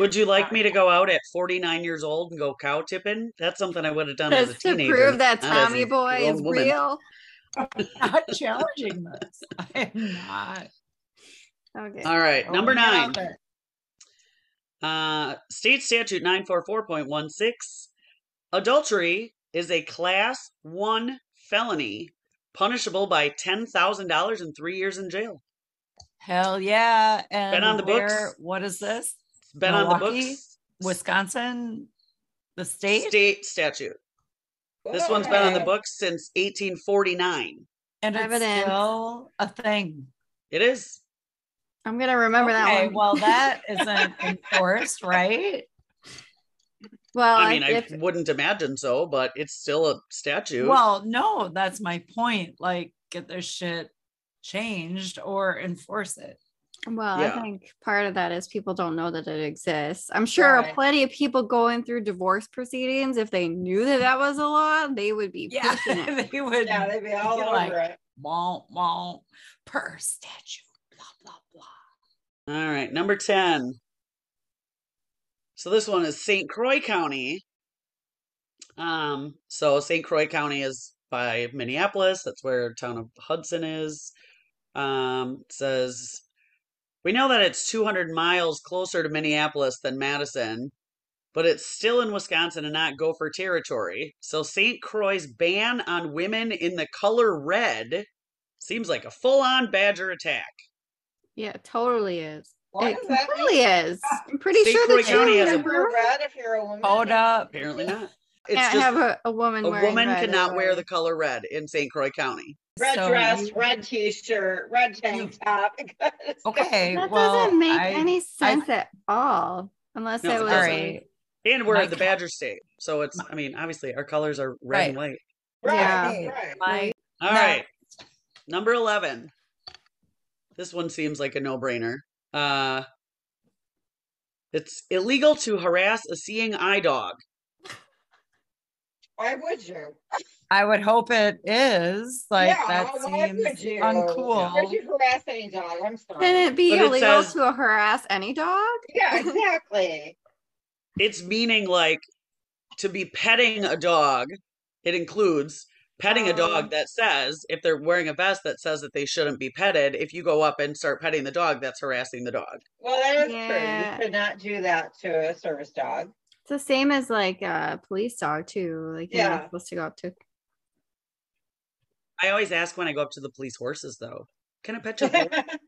Would you like me to go out at 49 years old and go cow tipping? That's something I would have done as a just to teenager. prove that Tommy boy is woman. real. Not challenging this. <laughs> I am not. Okay. All right, number Throwing nine. Uh, state statute 944.16 adultery is a class one felony punishable by $10,000 and three years in jail. Hell yeah. And been on the where- books. What is this? It's been on the Milwaukee? books. Wisconsin, the state, State statute. This one's been on the books since 1849. and it's Evidence. still a thing. It is. I'm gonna remember okay, that one. well, that <laughs> isn't enforced, right? well, I mean, I wouldn't imagine so, but it's still a statute. Well, no, that's my point. Like, get this shit changed or enforce it. Well, Yeah. I think part of that is people don't know that it exists. I'm sure Right. plenty of people going through divorce proceedings, if they knew that that was a law, they would be Yeah, pushing <laughs> it. they would. Yeah, they'd be all over like, it. Won't, won't, per statute, blah, blah, blah. All right, number 10. So this one is St. Croix County. Um, so St. Croix County is by Minneapolis. That's where town of Hudson is. Um, it says we know that it's 200 miles closer to Minneapolis than Madison, but it's still in Wisconsin and not Gopher territory. So St. Croix's ban on women in the color red seems like a full-on badger attack. Yeah, it totally is. What it does that totally is. I'm pretty St. sure Croix that County has a- You're red if you're a woman. Hold up. Apparently not. It's can't just have a, a woman a wearing woman red cannot wear the color red in St. Croix County. Red So dress, you- red t-shirt, red tank top. <laughs> Okay, That well, doesn't make I- any sense at all, unless No, it it was all right. And we're My the Badger State. So it's, I mean, obviously our colors are red and white. Right, Yeah. right. My, All No. right, Number 11. This one seems like a no brainer. Uh, it's illegal to harass a seeing eye dog. Why would you? I would hope it is like yeah, that seems would you? uncool. Why would you harass any dog? I'm sorry. Can it be But it illegal says- to harass any dog? <laughs> Yeah, exactly. It's meaning like to be petting a dog. It includes petting a Oh. dog that says, if they're wearing a vest that says that they shouldn't be petted, if you go up and start petting the dog, that's harassing the dog. Well, that is Yeah. true. You should not do that to a service dog. It's the same as like a police dog too. Like you're Yeah. not supposed to go up to. I always ask when I go up to the police horses, though. Can I pet your horse? <laughs>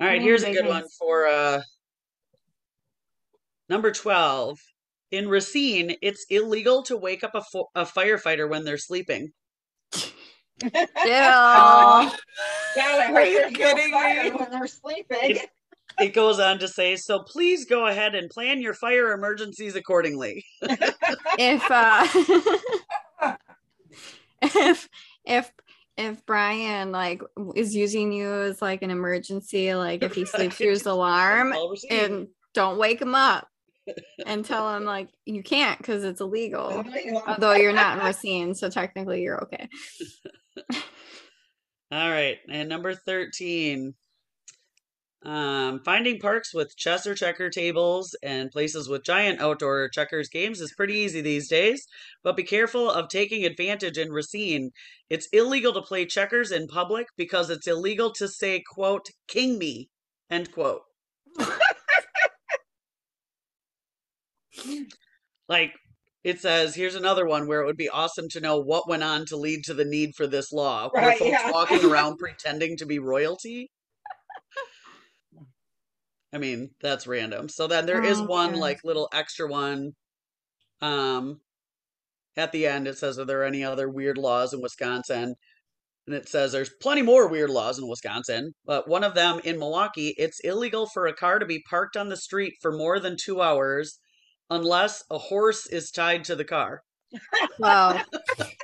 All right, Mm, here's a good one for uh number 12. In Racine, it's illegal to wake up a, fo- a firefighter when they're sleeping. <laughs> Yeah. <laughs> God, Are you kidding me? When they're sleeping. It goes on to say, so please go ahead and plan your fire emergencies accordingly. if uh if if if Brian like is using you as like an emergency, like if he sleeps through his alarm and don't wake him up and tell him like you can't because it's illegal. Although you're not in Racine, so technically you're okay. <laughs> All right, and number 13. Um, finding parks with chess or checker tables and places with giant outdoor checkers games is pretty easy these days, but be careful of taking advantage in Racine. It's illegal to play checkers in public because it's illegal to say, quote, king me, end quote. like, it says, here's another one where it would be awesome to know what went on to lead to the need for this law. Were Right, folks yeah. walking <laughs> around pretending to be royalty? I mean, that's random. So then there is one God. like little extra one. Um at the end it says are there any other weird laws in Wisconsin? And it says there's plenty more weird laws in Wisconsin, but one of them in Milwaukee, it's illegal for a car to be parked on the street for more than 2 hours unless a horse is tied to the car. Well,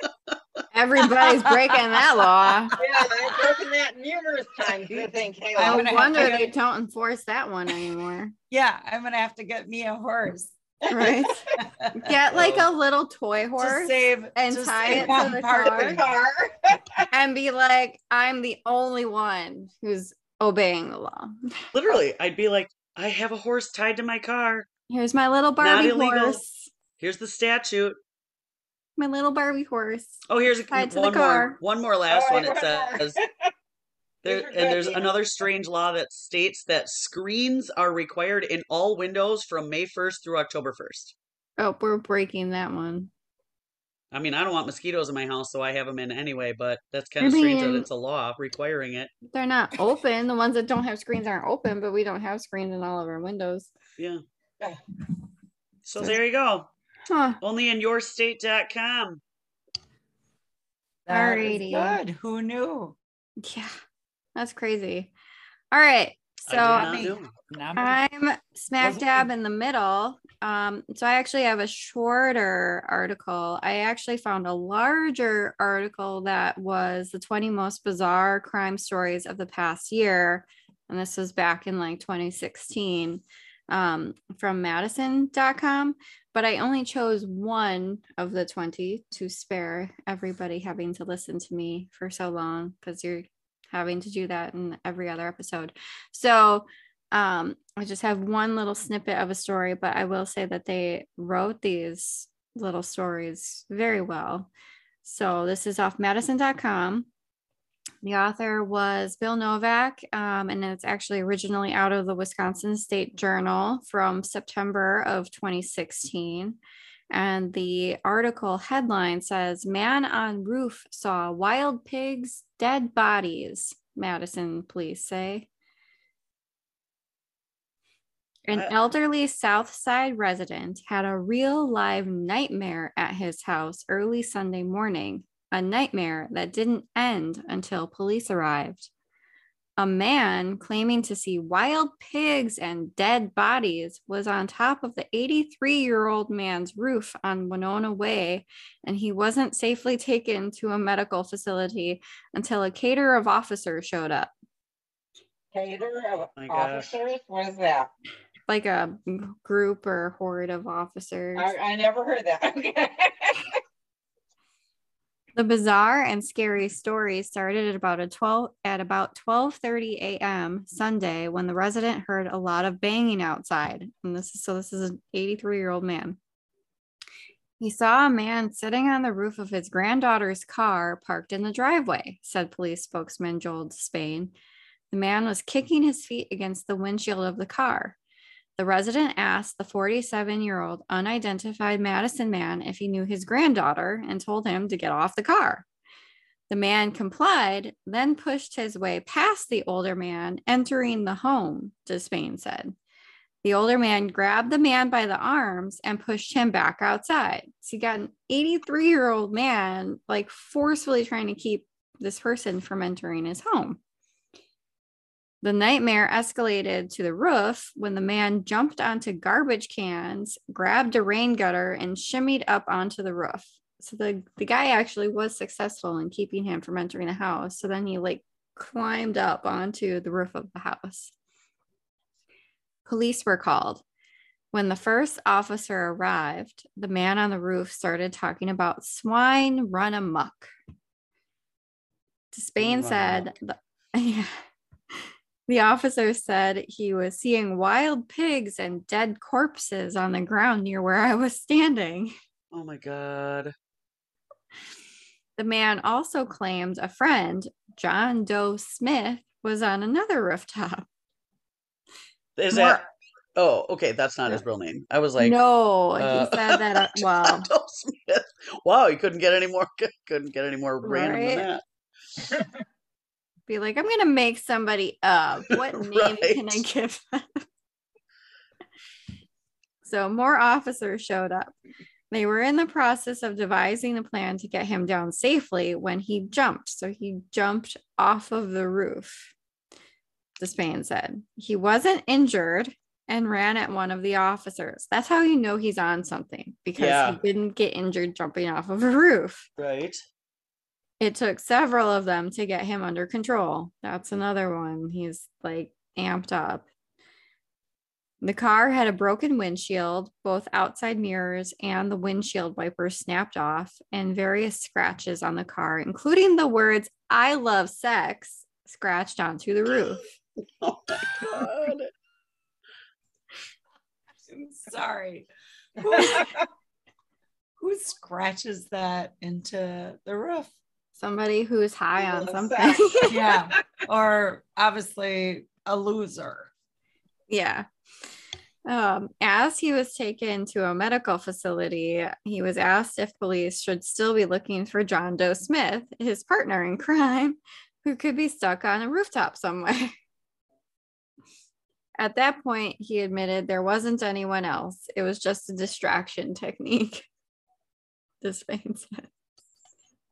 <laughs> Everybody's breaking that law. <laughs> Yeah, I've broken that numerous times. I think, hey, I No wonder to- they don't enforce that one anymore. Yeah, I'm gonna have to get me a horse. Right? <laughs> Get like a little toy to horse save and to tie save it to the part of car. the <laughs> car. and be like, I'm the only one who's obeying the law. Literally, I'd be like, I have a horse tied to my car. Here's my little Barbie horse. Here's the statute. My little Barbie horse. Oh, here's a, Tied to the one car. more. One more last Oh, one. It says <laughs> there, and there's another strange law that states that screens are required in all windows from May 1st through October 1st. Oh, we're breaking that one. I mean, I don't want mosquitoes in my house, so I have them in anyway. But that's kind I of strange that it's a law requiring it. They're not open. The ones that don't have screens aren't open, but we don't have screens in all of our windows. Yeah. Yeah. So there you go. Huh. Only in yourstate.com. That is Alrighty. good. Who knew? Yeah. That's crazy. All right. So I me. did not know. Not me. I'm smack dab in the middle. Um, so I actually have a shorter article. I actually found a larger article that was the 20 most bizarre crime stories of the past year. And this was back in like 2016 um, from Madison.com. But I only chose one of the 20 to spare everybody having to listen to me for so long because you're having to do that in every other episode. So um, I just have one little snippet of a story, but I will say that they wrote these little stories very well. So this is off Madison.com. The author was Bill Novak, um, and it's actually originally out of the Wisconsin State Journal from September of 2016. And the article headline says Man on roof saw wild pigs, dead bodies, Madison police say. An Uh, elderly South Side resident had a real live nightmare at his house early Sunday morning, a nightmare that didn't end until police arrived. A man claiming to see wild pigs and dead bodies was on top of the 83 year old man's roof on Winona Way, and he wasn't safely taken to a medical facility until a cater of officers showed up. Cater of oh My gosh. officers, what is that? Like a group or horde of officers. I, I never heard that. <laughs> The bizarre and scary story started at about a 12 at about 12:30 a.m. Sunday when the resident heard a lot of banging outside. And this is so this is an 83-year-old man. He saw a man sitting on the roof of his granddaughter's car parked in the driveway, said police spokesman Joel Despain. The man was kicking his feet against the windshield of the car. The resident asked the 47 year old unidentified Madison man if he knew his granddaughter and told him to get off the car. The man complied, then pushed his way past the older man, entering the home, Despain said. The older man grabbed the man by the arms and pushed him back outside. So you got an 83 year old man like forcefully trying to keep this person from entering his home. The nightmare escalated to the roof when the man jumped onto garbage cans, grabbed a rain gutter, and shimmied up onto the roof. So the, the guy actually was successful in keeping him from entering the house. So then he like climbed up onto the roof of the house. Police were called. When the first officer arrived, the man on the roof started talking about swine run amok. Despain Run said, the, <laughs> yeah. The officer said he was seeing wild pigs and dead corpses on the ground near where I was standing. <laughs> Oh my god. The man also claimed a friend, John Doe Smith, was on another rooftop. Is More- that? Oh, okay. That's not his real name. I was like, no, uh, he said that. Uh, <laughs> well, John Doe Smith. Wow, he couldn't get any more. <laughs> Couldn't get any more random than that. Be like, I'm gonna make somebody up. <laughs> What name can I give them? <laughs> so more officers showed up. They were in the process of devising a plan to get him down safely when he jumped. So he jumped off of the roof. The Despain said he wasn't injured and ran at one of the officers. That's how you know he's on something because Yeah. he didn't get injured jumping off of a roof. Right. It took several of them to get him under control. That's another one. He's like amped up. The car had a broken windshield, both outside mirrors and the windshield wipers snapped off, and various scratches on the car, including the words, I love sex, scratched onto the roof. <laughs> Oh my god. I'm sorry. <laughs> Who, who scratches that into the roof? Somebody who's high on something. <laughs> Yeah. or obviously a loser. Yeah. Um, as he was taken to a medical facility, he was asked if police should still be looking for John Doe Smith, his partner in crime, who could be stuck on a rooftop somewhere. <laughs> At that point, he admitted there wasn't anyone else. It was just a distraction technique. Despain said.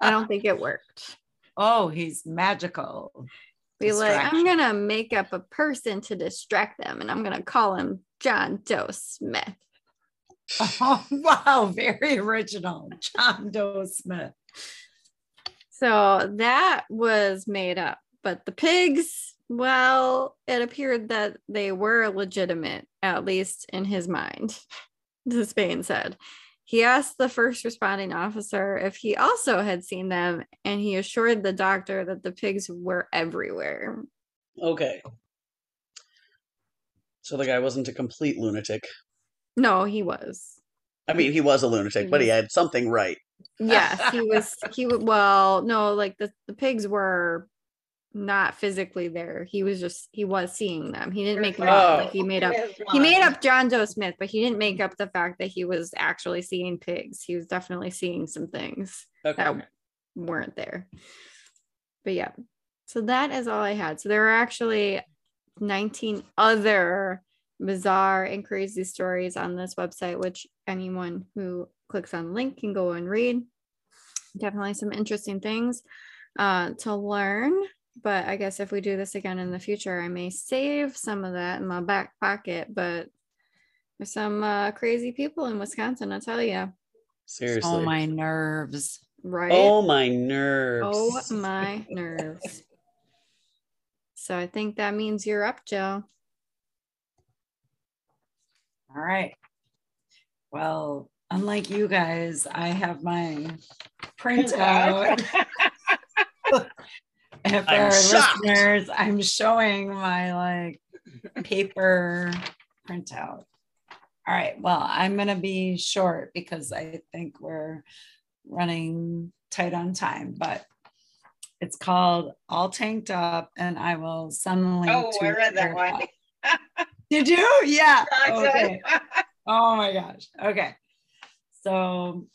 I don't think it worked. Oh, he's magical. Be like, I'm gonna make up a person to distract them, and I'm gonna call him John Doe Smith. Oh, <laughs> wow. Very original. John Doe Smith. So that was made up. But the pigs, well, it appeared that they were legitimate, at least in his mind, <laughs> Despain said. He asked the first responding officer if he also had seen them, and he assured the doctor that the pigs were everywhere. Okay. So the guy wasn't a complete lunatic. No, he was. I mean, he was a lunatic, but he had something right. Yes, he was. <laughs> He would. Well, no, like the the pigs were not physically there. He was just he was seeing them. He didn't make them up. Oh. Like he made up. He made up John Doe Smith, but he didn't make up the fact that he was actually seeing pigs. He was definitely seeing some things Okay. that weren't there. But yeah, so that is all I had. So there are actually 19 other bizarre and crazy stories on this website, which anyone who clicks on the link can go and read. Definitely some interesting things uh, to learn. But I guess if we do this again in the future, I may save some of that in my back pocket. But there's some uh, crazy people in Wisconsin, I tell you. Seriously. Oh, my nerves. Right? Oh my nerves. Oh my nerves. So I think that means you're up, Joe. All right. Well, unlike you guys, I have my printout. <laughs> <laughs> and for I'm our shocked. listeners, I'm showing my like paper printout. All right. Well, I'm going to be short because I think we're running tight on time, but it's called All Tanked Up, and I will link Oh, to I read that one. <laughs> Did you? Yeah. Okay. Oh my gosh. Okay. So,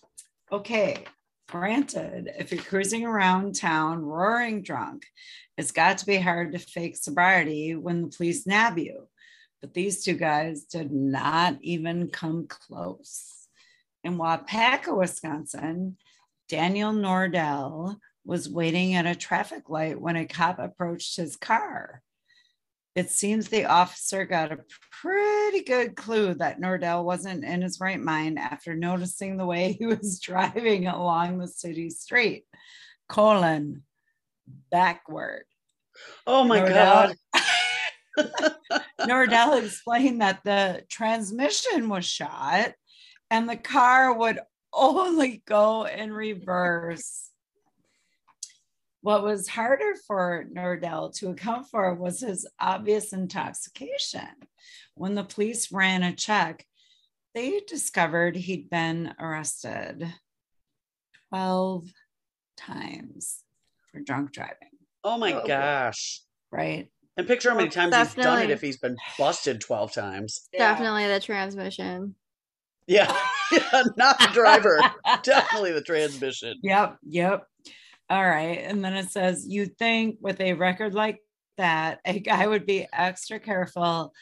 okay. Granted, if you're cruising around town roaring drunk, it's got to be hard to fake sobriety when the police nab you. But these two guys did not even come close. In Waupaca, Wisconsin, Daniel Nordell was waiting at a traffic light when a cop approached his car. It seems the officer got a pretty good clue that Nordell wasn't in his right mind after noticing the way <laughs> he was driving along the city street. Colon backward. Oh my Nordell- god. <laughs> Nordell explained that the transmission was shot and the car would only go in reverse. What was harder for Nordell to account for was his obvious intoxication. When the police ran a check, they discovered he'd been arrested 12 times for drunk driving, Oh my Oh. gosh. right? And picture how many Well, times he's done it if he's been busted 12 times. Yeah. <sighs> Definitely the transmission. Yeah. <laughs> yeah not the driver. <laughs> Definitely the transmission. Yep, yep. All right. And then it says, you'd think with a record like that, a guy would be extra careful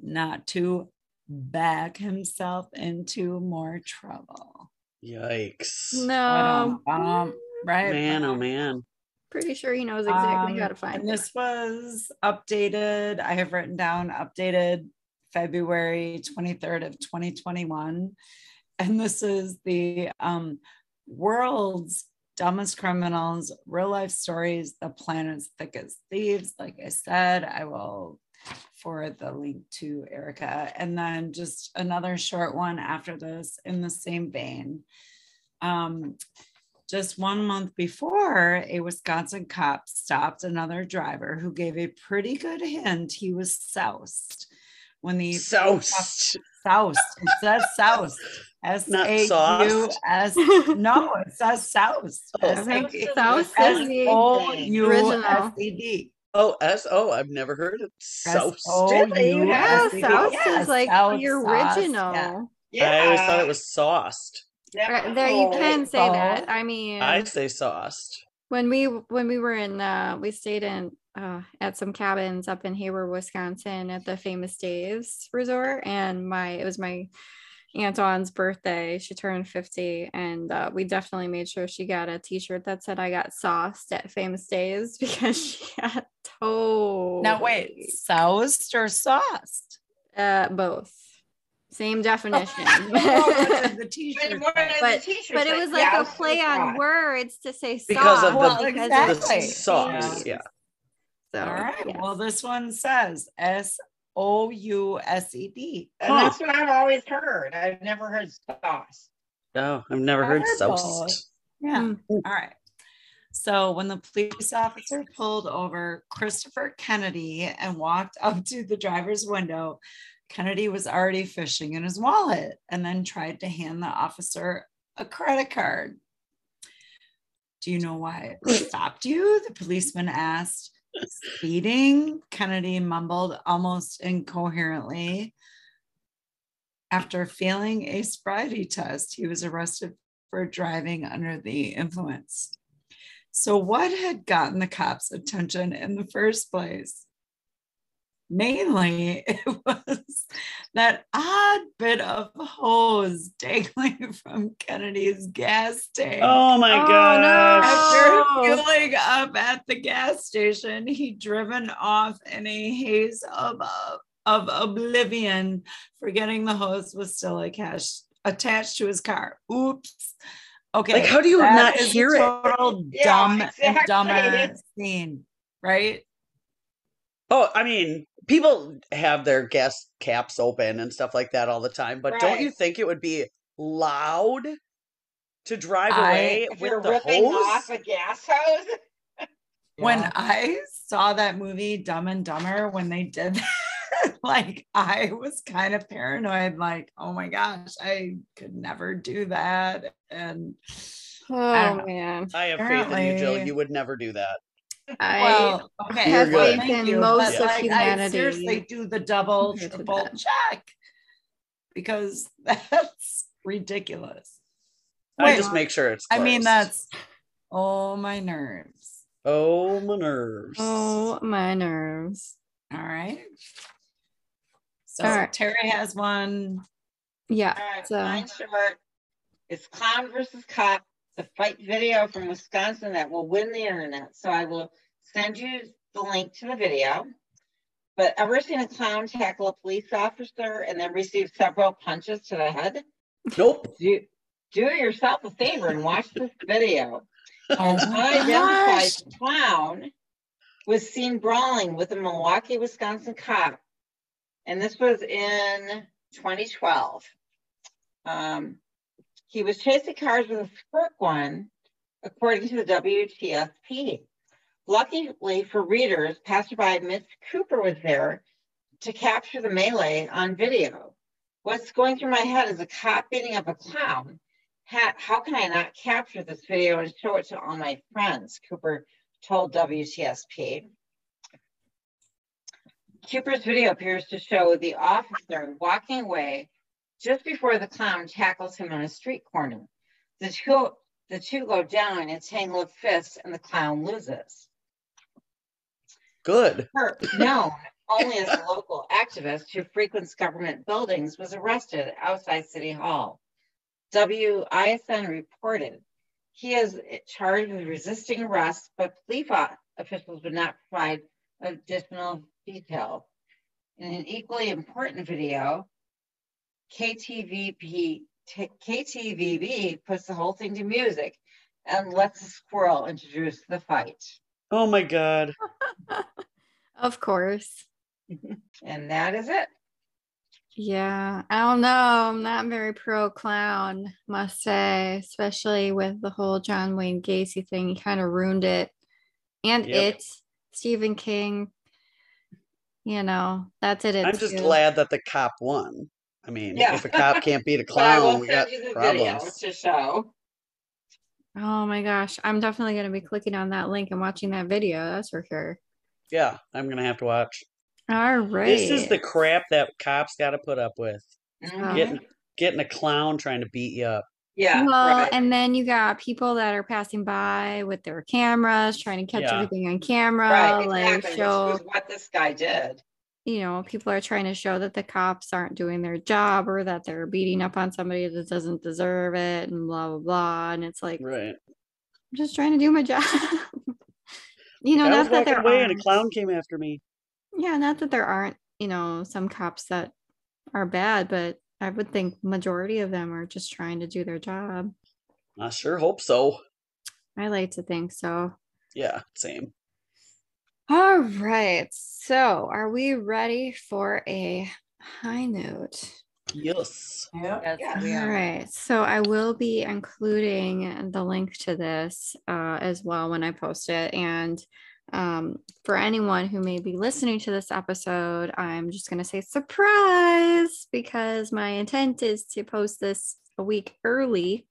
not to back himself into more trouble. Yikes. No. Um, right. Man, oh man. Pretty sure he knows exactly Um, how to find and it. this was updated. I have written down updated February 23rd of 2021. And this is the um, world's dumbest criminals, real life stories, the planet's thickest thieves. Like I said, I will forward the link to Erica. And then just another short one after this in the same vein. Um, just one month before, a Wisconsin cop stopped another driver who gave a pretty good hint he was soused. When the Soused. <laughs> soused, it says soused. S Not A U sauced? S. <laughs> No, it says soused. S I think A- soused S is the O U S E D. Oh, S O. I've never heard it. So Really? You Yeah, have- sauce Yes, is like soused the sauce, original. yeah. I always thought it was sauced. Right, There you No. can say that. I mean, I say sauced. when we when we were in uh we stayed in uh at some cabins up in Hayward, Wisconsin at the famous Dave's resort and my it was my Aunt Dawn's birthday. She turned 50 and uh, we definitely made sure she got a t-shirt that said I got sauced at famous Dave's <laughs> because she got told. Now wait, soused or sauced? Uh both. Same definition. <laughs> Oh, the But <laughs> t-shirt more but t-shirts, but it was like a play on sauced. words to say sauce. Because of the- Well, because The it's Exactly. sauce. Yeah. Yeah. So, All right. yes. Well, this one says S O U S E D. And that's what I've always heard. I've never heard sauce. Oh, I've never heard sauce. Yeah. Mm. All right. So when the police officer pulled over Christopher Kennedy and walked up to the driver's window, Kennedy was already fishing in his wallet and then tried to hand the officer a credit card. Do you know why it stopped you? The policeman asked. Speeding, Kennedy mumbled almost incoherently. After failing a sobriety test, he was arrested for driving under the influence. So, what had gotten the cops' attention in the first place? Mainly, <laughs> it was that odd bit of hose dangling <laughs> from Kennedy's gas tank. Oh my Oh, gosh. After Oh. fueling up at the gas station, he driven off in a haze of, of oblivion, forgetting the hose was still a cash, attached to his car. Oops. Okay. Like, how do you that not is a hear it? Total Yeah, dumb and exactly. dumber scene, right? Oh, I mean, people have their gas caps open and stuff like that all the time, but don't you think it would be loud to drive I- away If you're with the ripping hose? off a gas hose, <laughs> When Yeah. I saw that movie Dumb and Dumber, when they did that, <laughs> like I was kind of paranoid, like, oh my gosh, I could never do that. And Oh don't man. I have faith in you, Jill. You would never do that. I well, okay, have well, faith thank in you, most but, of like, I humanity seriously do the double, compared triple check because <laughs> that's ridiculous. I Wait, just make sure it's. I mean, that's oh my nerves. Oh my nerves. oh my nerves. All right. So All right. Terry has one. Yeah. all right, So mine's short. It's clown versus cop, the fight video from Wisconsin that will win the internet. So I will send you the link to the video. But ever seen a clown tackle a police officer and then receive several punches to the head? Nope. Do do yourself a favor and watch this video. Oh An my unidentified gosh. clown was seen brawling with a Milwaukee, Wisconsin cop. And this was in 2012. Um, he was chasing cars with a squirt gun, according to the WTSP. Luckily for readers, passerby Miss Cooper was there to capture the melee on video. What's going through my head is a cop beating up a clown. How can I not capture this video and show it to all my friends? Cooper told WTSP. Cooper's video appears to show the officer walking away just before the clown tackles him on a street corner. The two, the two go down in a tangle of fists and the clown loses. Good. Known only as a local activist who frequents government buildings, was arrested outside City Hall. WISN reported he is charged with resisting arrest, but police officials would not provide additional detail. In an equally important video, KTVP, t- KTVB puts the whole thing to music and lets the squirrel introduce the fight. Oh my god. <laughs> Of course. <laughs> And that is it. Yeah, I don't know. I'm not very pro clown, must say, especially with the whole John Wayne Gacy thing. He kind of ruined it. And Yep. it, Stephen King, you know, that did it. I'm just glad that the cop won. I mean, Yeah. if a cop can't beat a <laughs> But I will clown, we got you the video problems. to show. Oh my gosh. I'm definitely going to be clicking on that link and watching that video. That's for sure. Yeah, I'm gonna have to watch. All right. This is the crap that cops got to put up with. Mhm. Getting getting a clown trying to beat you up. Yeah. well, right. and then you got people that are passing by with their cameras, trying to catch Yeah. everything on camera, right, exactly. Which show, was what this guy did. You know, people are trying to show that the cops aren't doing their job or that they're beating up on somebody that doesn't deserve it and blah blah blah. And it's like Right. I'm just trying to do my <laughs> job. you know, I not that there away and a clown came after me. Yeah, not that there aren't, you know, some cops that are bad, but I would think majority of them are just trying to do their job. I sure hope so. I like to think so. Yeah, same. All right. So, are we ready for a high note? Yes. Yep. Yes, Yeah. we are. right. So, I will be including the link to this uh, as well when I post it. And um, for anyone who may be listening to this episode, I'm just going to say surprise because my intent is to post this a week early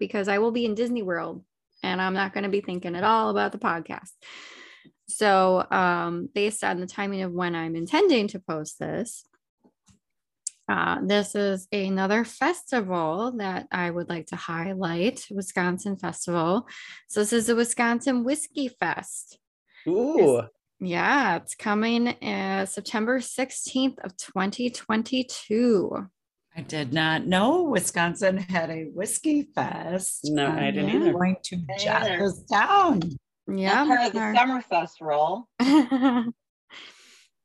because I will be in Disney World and I'm not going to be thinking at all about the podcast. So, um, based on the timing of when I'm intending to post this, uh, this is another festival that I would like to highlight Wisconsin Festival. So, this is the Wisconsin Whiskey Fest. Ooh. Yeah, it's coming uh, September 16th of 2022. I did not know Wisconsin had a whiskey fest. No, I didn't yeah. either. going to Me jot this down. Yeah. Not part of the our- Summerfest roll. <laughs>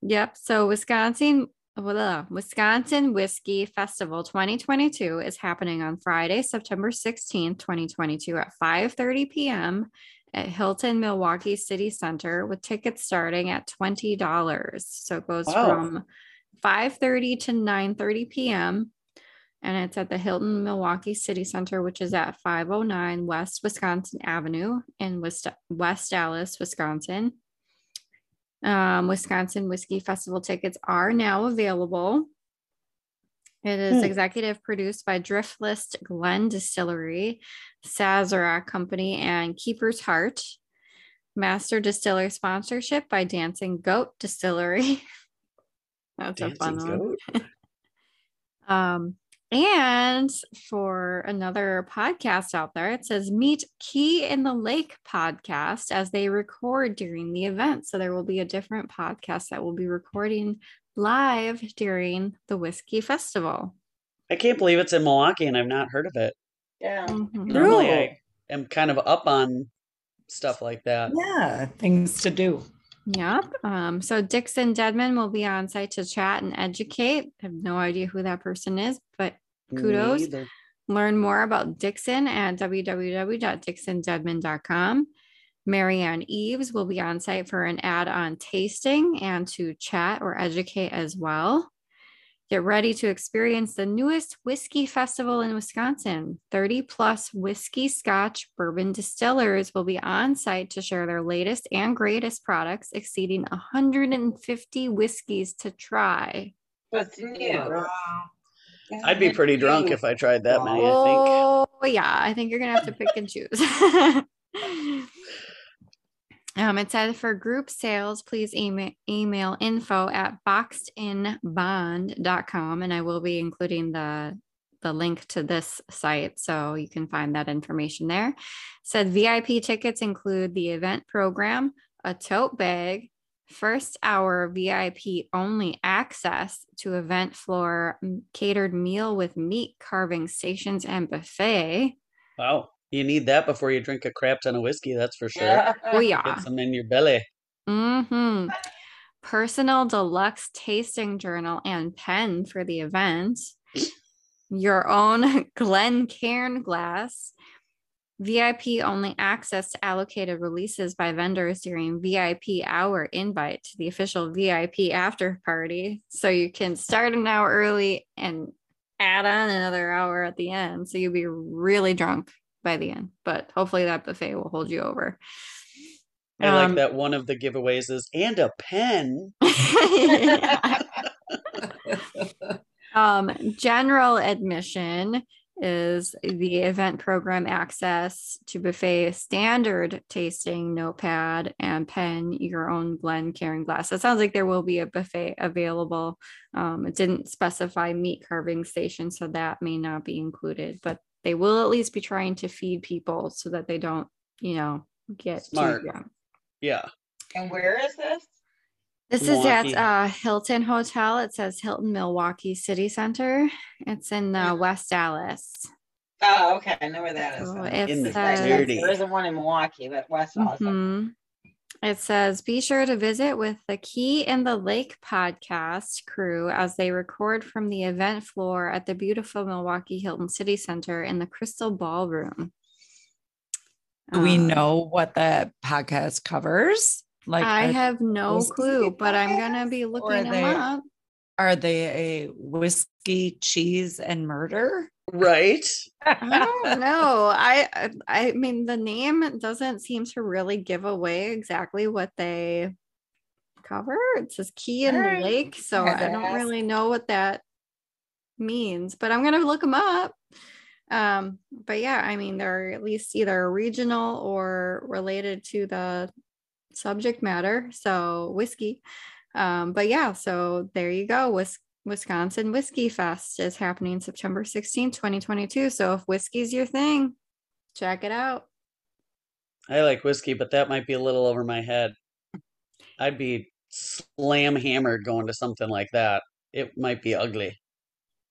yep. So Wisconsin, blah, uh, Wisconsin Whiskey Festival 2022 is happening on Friday, September 16th, 2022 at 5:30 p.m. at Hilton Milwaukee City Center with tickets starting at $20. So it goes Wow. from 5:30 to 9:30 p.m. and it's at the Hilton Milwaukee City Center, which is at 509 West Wisconsin Avenue in West, West Allis, Wisconsin. Um, Wisconsin Whiskey Festival tickets are now available. It is Hmm. executive produced by Driftless Glen Distillery, Sazerac Company, and Keeper's Heart. Master Distiller sponsorship by Dancing Goat Distillery. <laughs> That's a fun Dancing one. <laughs> Um, and for another podcast out there, it says Meet Key in the Lake podcast as they record during the event. So there will be a different podcast that will be recording live during the Whiskey Festival. I can't believe it's in Milwaukee and I've not heard of it. Yeah. Mhm. Normally I am kind of up on stuff like that. Yeah, things to do. Yep. Um, so Dixon Dedman will be on site to chat and educate. I have no idea who that person is, but Kudos. Learn more about Dixon at www.dixondedman.com. Marianne Eaves will be on site for an add on tasting and to chat or educate as well. Get ready to experience the newest whiskey festival in Wisconsin. 30 plus whiskey, scotch, bourbon distillers will be on site to share their latest and greatest products, exceeding 150 whiskeys to try. What's new? I'd be pretty drunk if I tried that many, I think. Oh, yeah. I think you're going to have to pick and choose. <laughs> um, it said for group sales, please email, email info at boxedinbond.com. And I will be including the the link to this site so you can find that information there. It said VIP tickets include the event program, a tote bag, first hour VIP only access to event floor catered meal with meat carving stations and buffet. Wow. You need that before you drink a crap ton of whiskey, that's for sure. Yeah. <laughs> Oh yeah. Get some in your belly. hmm Personal deluxe tasting journal and pen for the event. Your own <laughs> Glencairn glass. VIP only access to allocated releases by vendors during VIP hour invite to the official VIP after party. So you can start an hour early and add on another hour at the end. So you'll be really drunk by the end, but hopefully that buffet will hold you over. I Um, like that one of the giveaways is and a pen. <laughs> <laughs> um, general admission is the event program access to buffet standard tasting notepad and pen your own Glencairn glass. It sounds like there will be a buffet available. Um, it didn't specify meat carving station, so that may not be included, but they will at least be trying to feed people so that they don't, you know, get Smart. too drunk. Yeah. And where is this? This is at Milwaukee. uh, Hilton Hotel. It says Hilton Milwaukee City Center. It's in uh, Mhm. West Allis. Oh, okay, I know where that is. So then. In the says, dirty. There isn't one in Milwaukee, but West Awesome. Mhm. It says, be sure to visit with the Key in the Lake podcast crew as they record from the event floor at the beautiful Milwaukee Hilton City Center in the Crystal Ballroom. Do we Um, know what the podcast covers? Like, I have no clue, but I'm gonna be looking them they- up. are they a whiskey, cheese, and murder? Right. I don't know. I I- I mean the name doesn't seem to really give away exactly what they cover. It says key in the lake, so I don't ask. really know what that means, but I'm gonna look them up. Um, but yeah, I mean they're at least either regional or related to the subject matter. So whiskey. Um, but yeah, so there you go. Wis- Wisconsin Whiskey Fest is happening September 16th, 2022. So if whiskey's your thing, check it out. I like whiskey, but that might be a little over my head. I'd be slam hammered going to something like that. It might be ugly.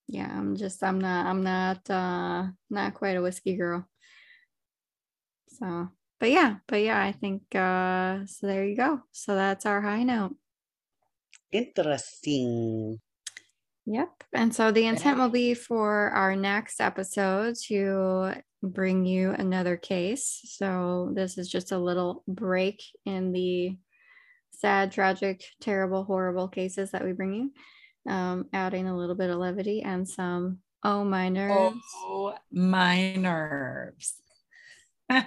Yeah, I'm just I'm not I'm not uh not quite a whiskey girl. So but yeah, but yeah, I think uh so there you go. So that's our high note. Interesting. Yep. And so the intent will be for our next episode to bring you another case. So this is just a little break in the sad, tragic, terrible, horrible cases that we bring you, um, adding a little bit of levity and some oh my nerves. Oh, my nerves. <laughs>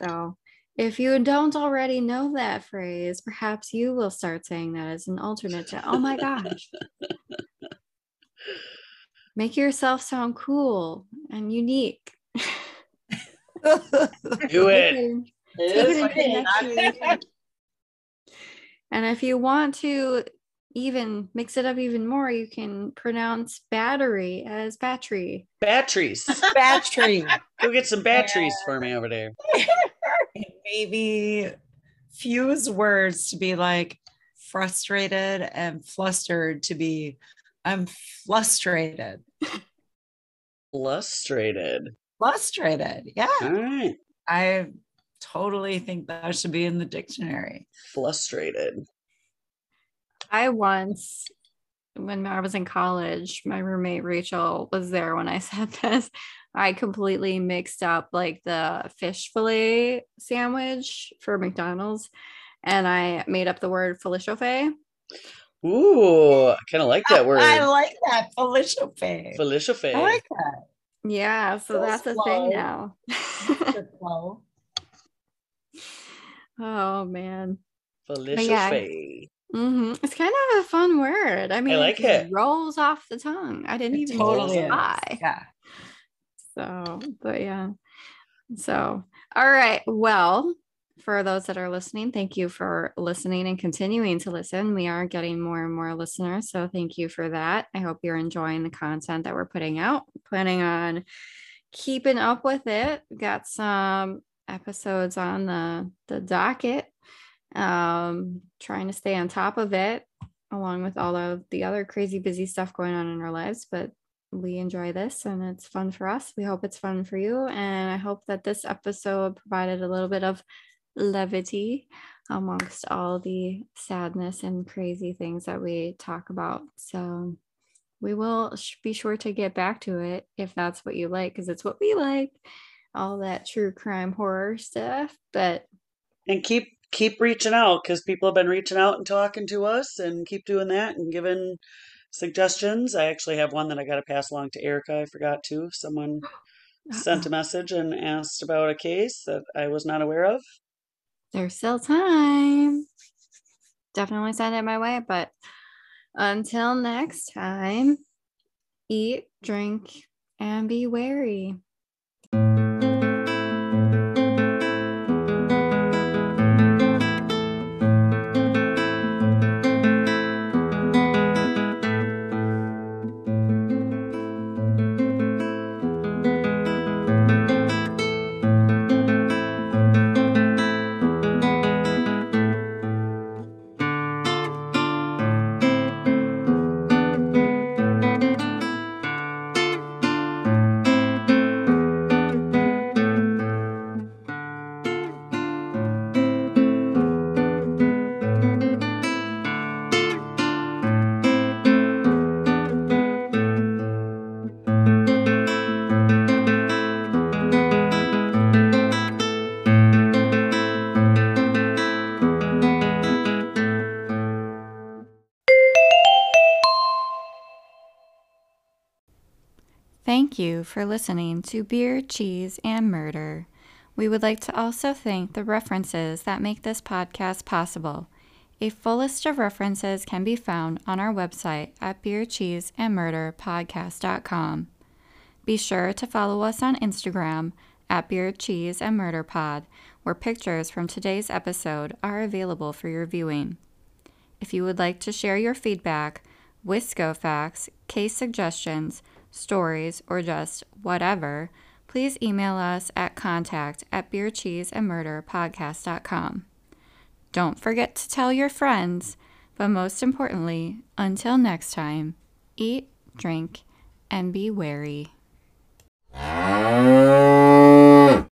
So if you don't already know that phrase, perhaps you will start saying that as an alternate to oh my gosh. Make yourself sound cool and unique. <laughs> Do it. It it is into funny. next week. And if you want to even mix it up even more, you can pronounce battery as battery. Batteries. Battery. Go get some batteries for me over there. <laughs> And maybe fuse words to be like frustrated and flustered to be I'm frustrated. Lustrated. Frustrated. Yeah. All right. I totally think that should be in the dictionary. Frustrated. I once, when I was in college, my roommate Rachel was there when I said <laughs> this. I completely mixed up like the fish fillet sandwich for McDonald's and I made up the word filet Ooh, I kind of like that <laughs> word. I like that. Felicia Faye. Felicia Faye. I like that. Yeah, so So that's a thing now. Mr. <laughs> Oh man. Felicia yeah. Faye. hmm It's kind of a fun word. I mean, like just it. rolls off the tongue. I didn't It even totally is. try. Yeah. So, but yeah. So, all right. Well, for those that are listening, thank you for listening and continuing to listen. We are getting more and more listeners. So, thank you for that. I hope you're enjoying the content that we're putting out. Planning on keeping up with it. We've got some episodes on the, the docket. Um, trying to stay on top of it along with all of the other crazy busy stuff going on in our lives. But we enjoy this and it's fun for us. We hope it's fun for you. And I hope that this episode provided a little bit of levity amongst all the sadness and crazy things that we talk about. So we will be sure to get back to it if that's what you like, because it's what we like. all that true crime horror stuff. But and keep keep reaching out because people have been reaching out and talking to us and keep doing that and giving suggestions. I actually have one that I got to pass along to Erica. I forgot to. Someone sent a <gasps> message and asked about a case that I was not aware of. There's still time. Definitely send it my way. But until next time, eat, drink, and be wary. For listening to Beer, Cheese, and Murder. We would like to also thank the references that make this podcast possible. A full list of references can be found on our website at beercheeseandmurderpodcast.com. Be sure to follow us on Instagram at Beer, Cheese, and Murder Pod, where pictures from today's episode are available for your viewing. If you would like to share your feedback with ScoFacts, case suggestions, stories, or just whatever, please email us at contact at beercheeseandmurderpodcast.com. Don't forget to tell your friends, but most importantly, until next time, eat, drink, and be wary.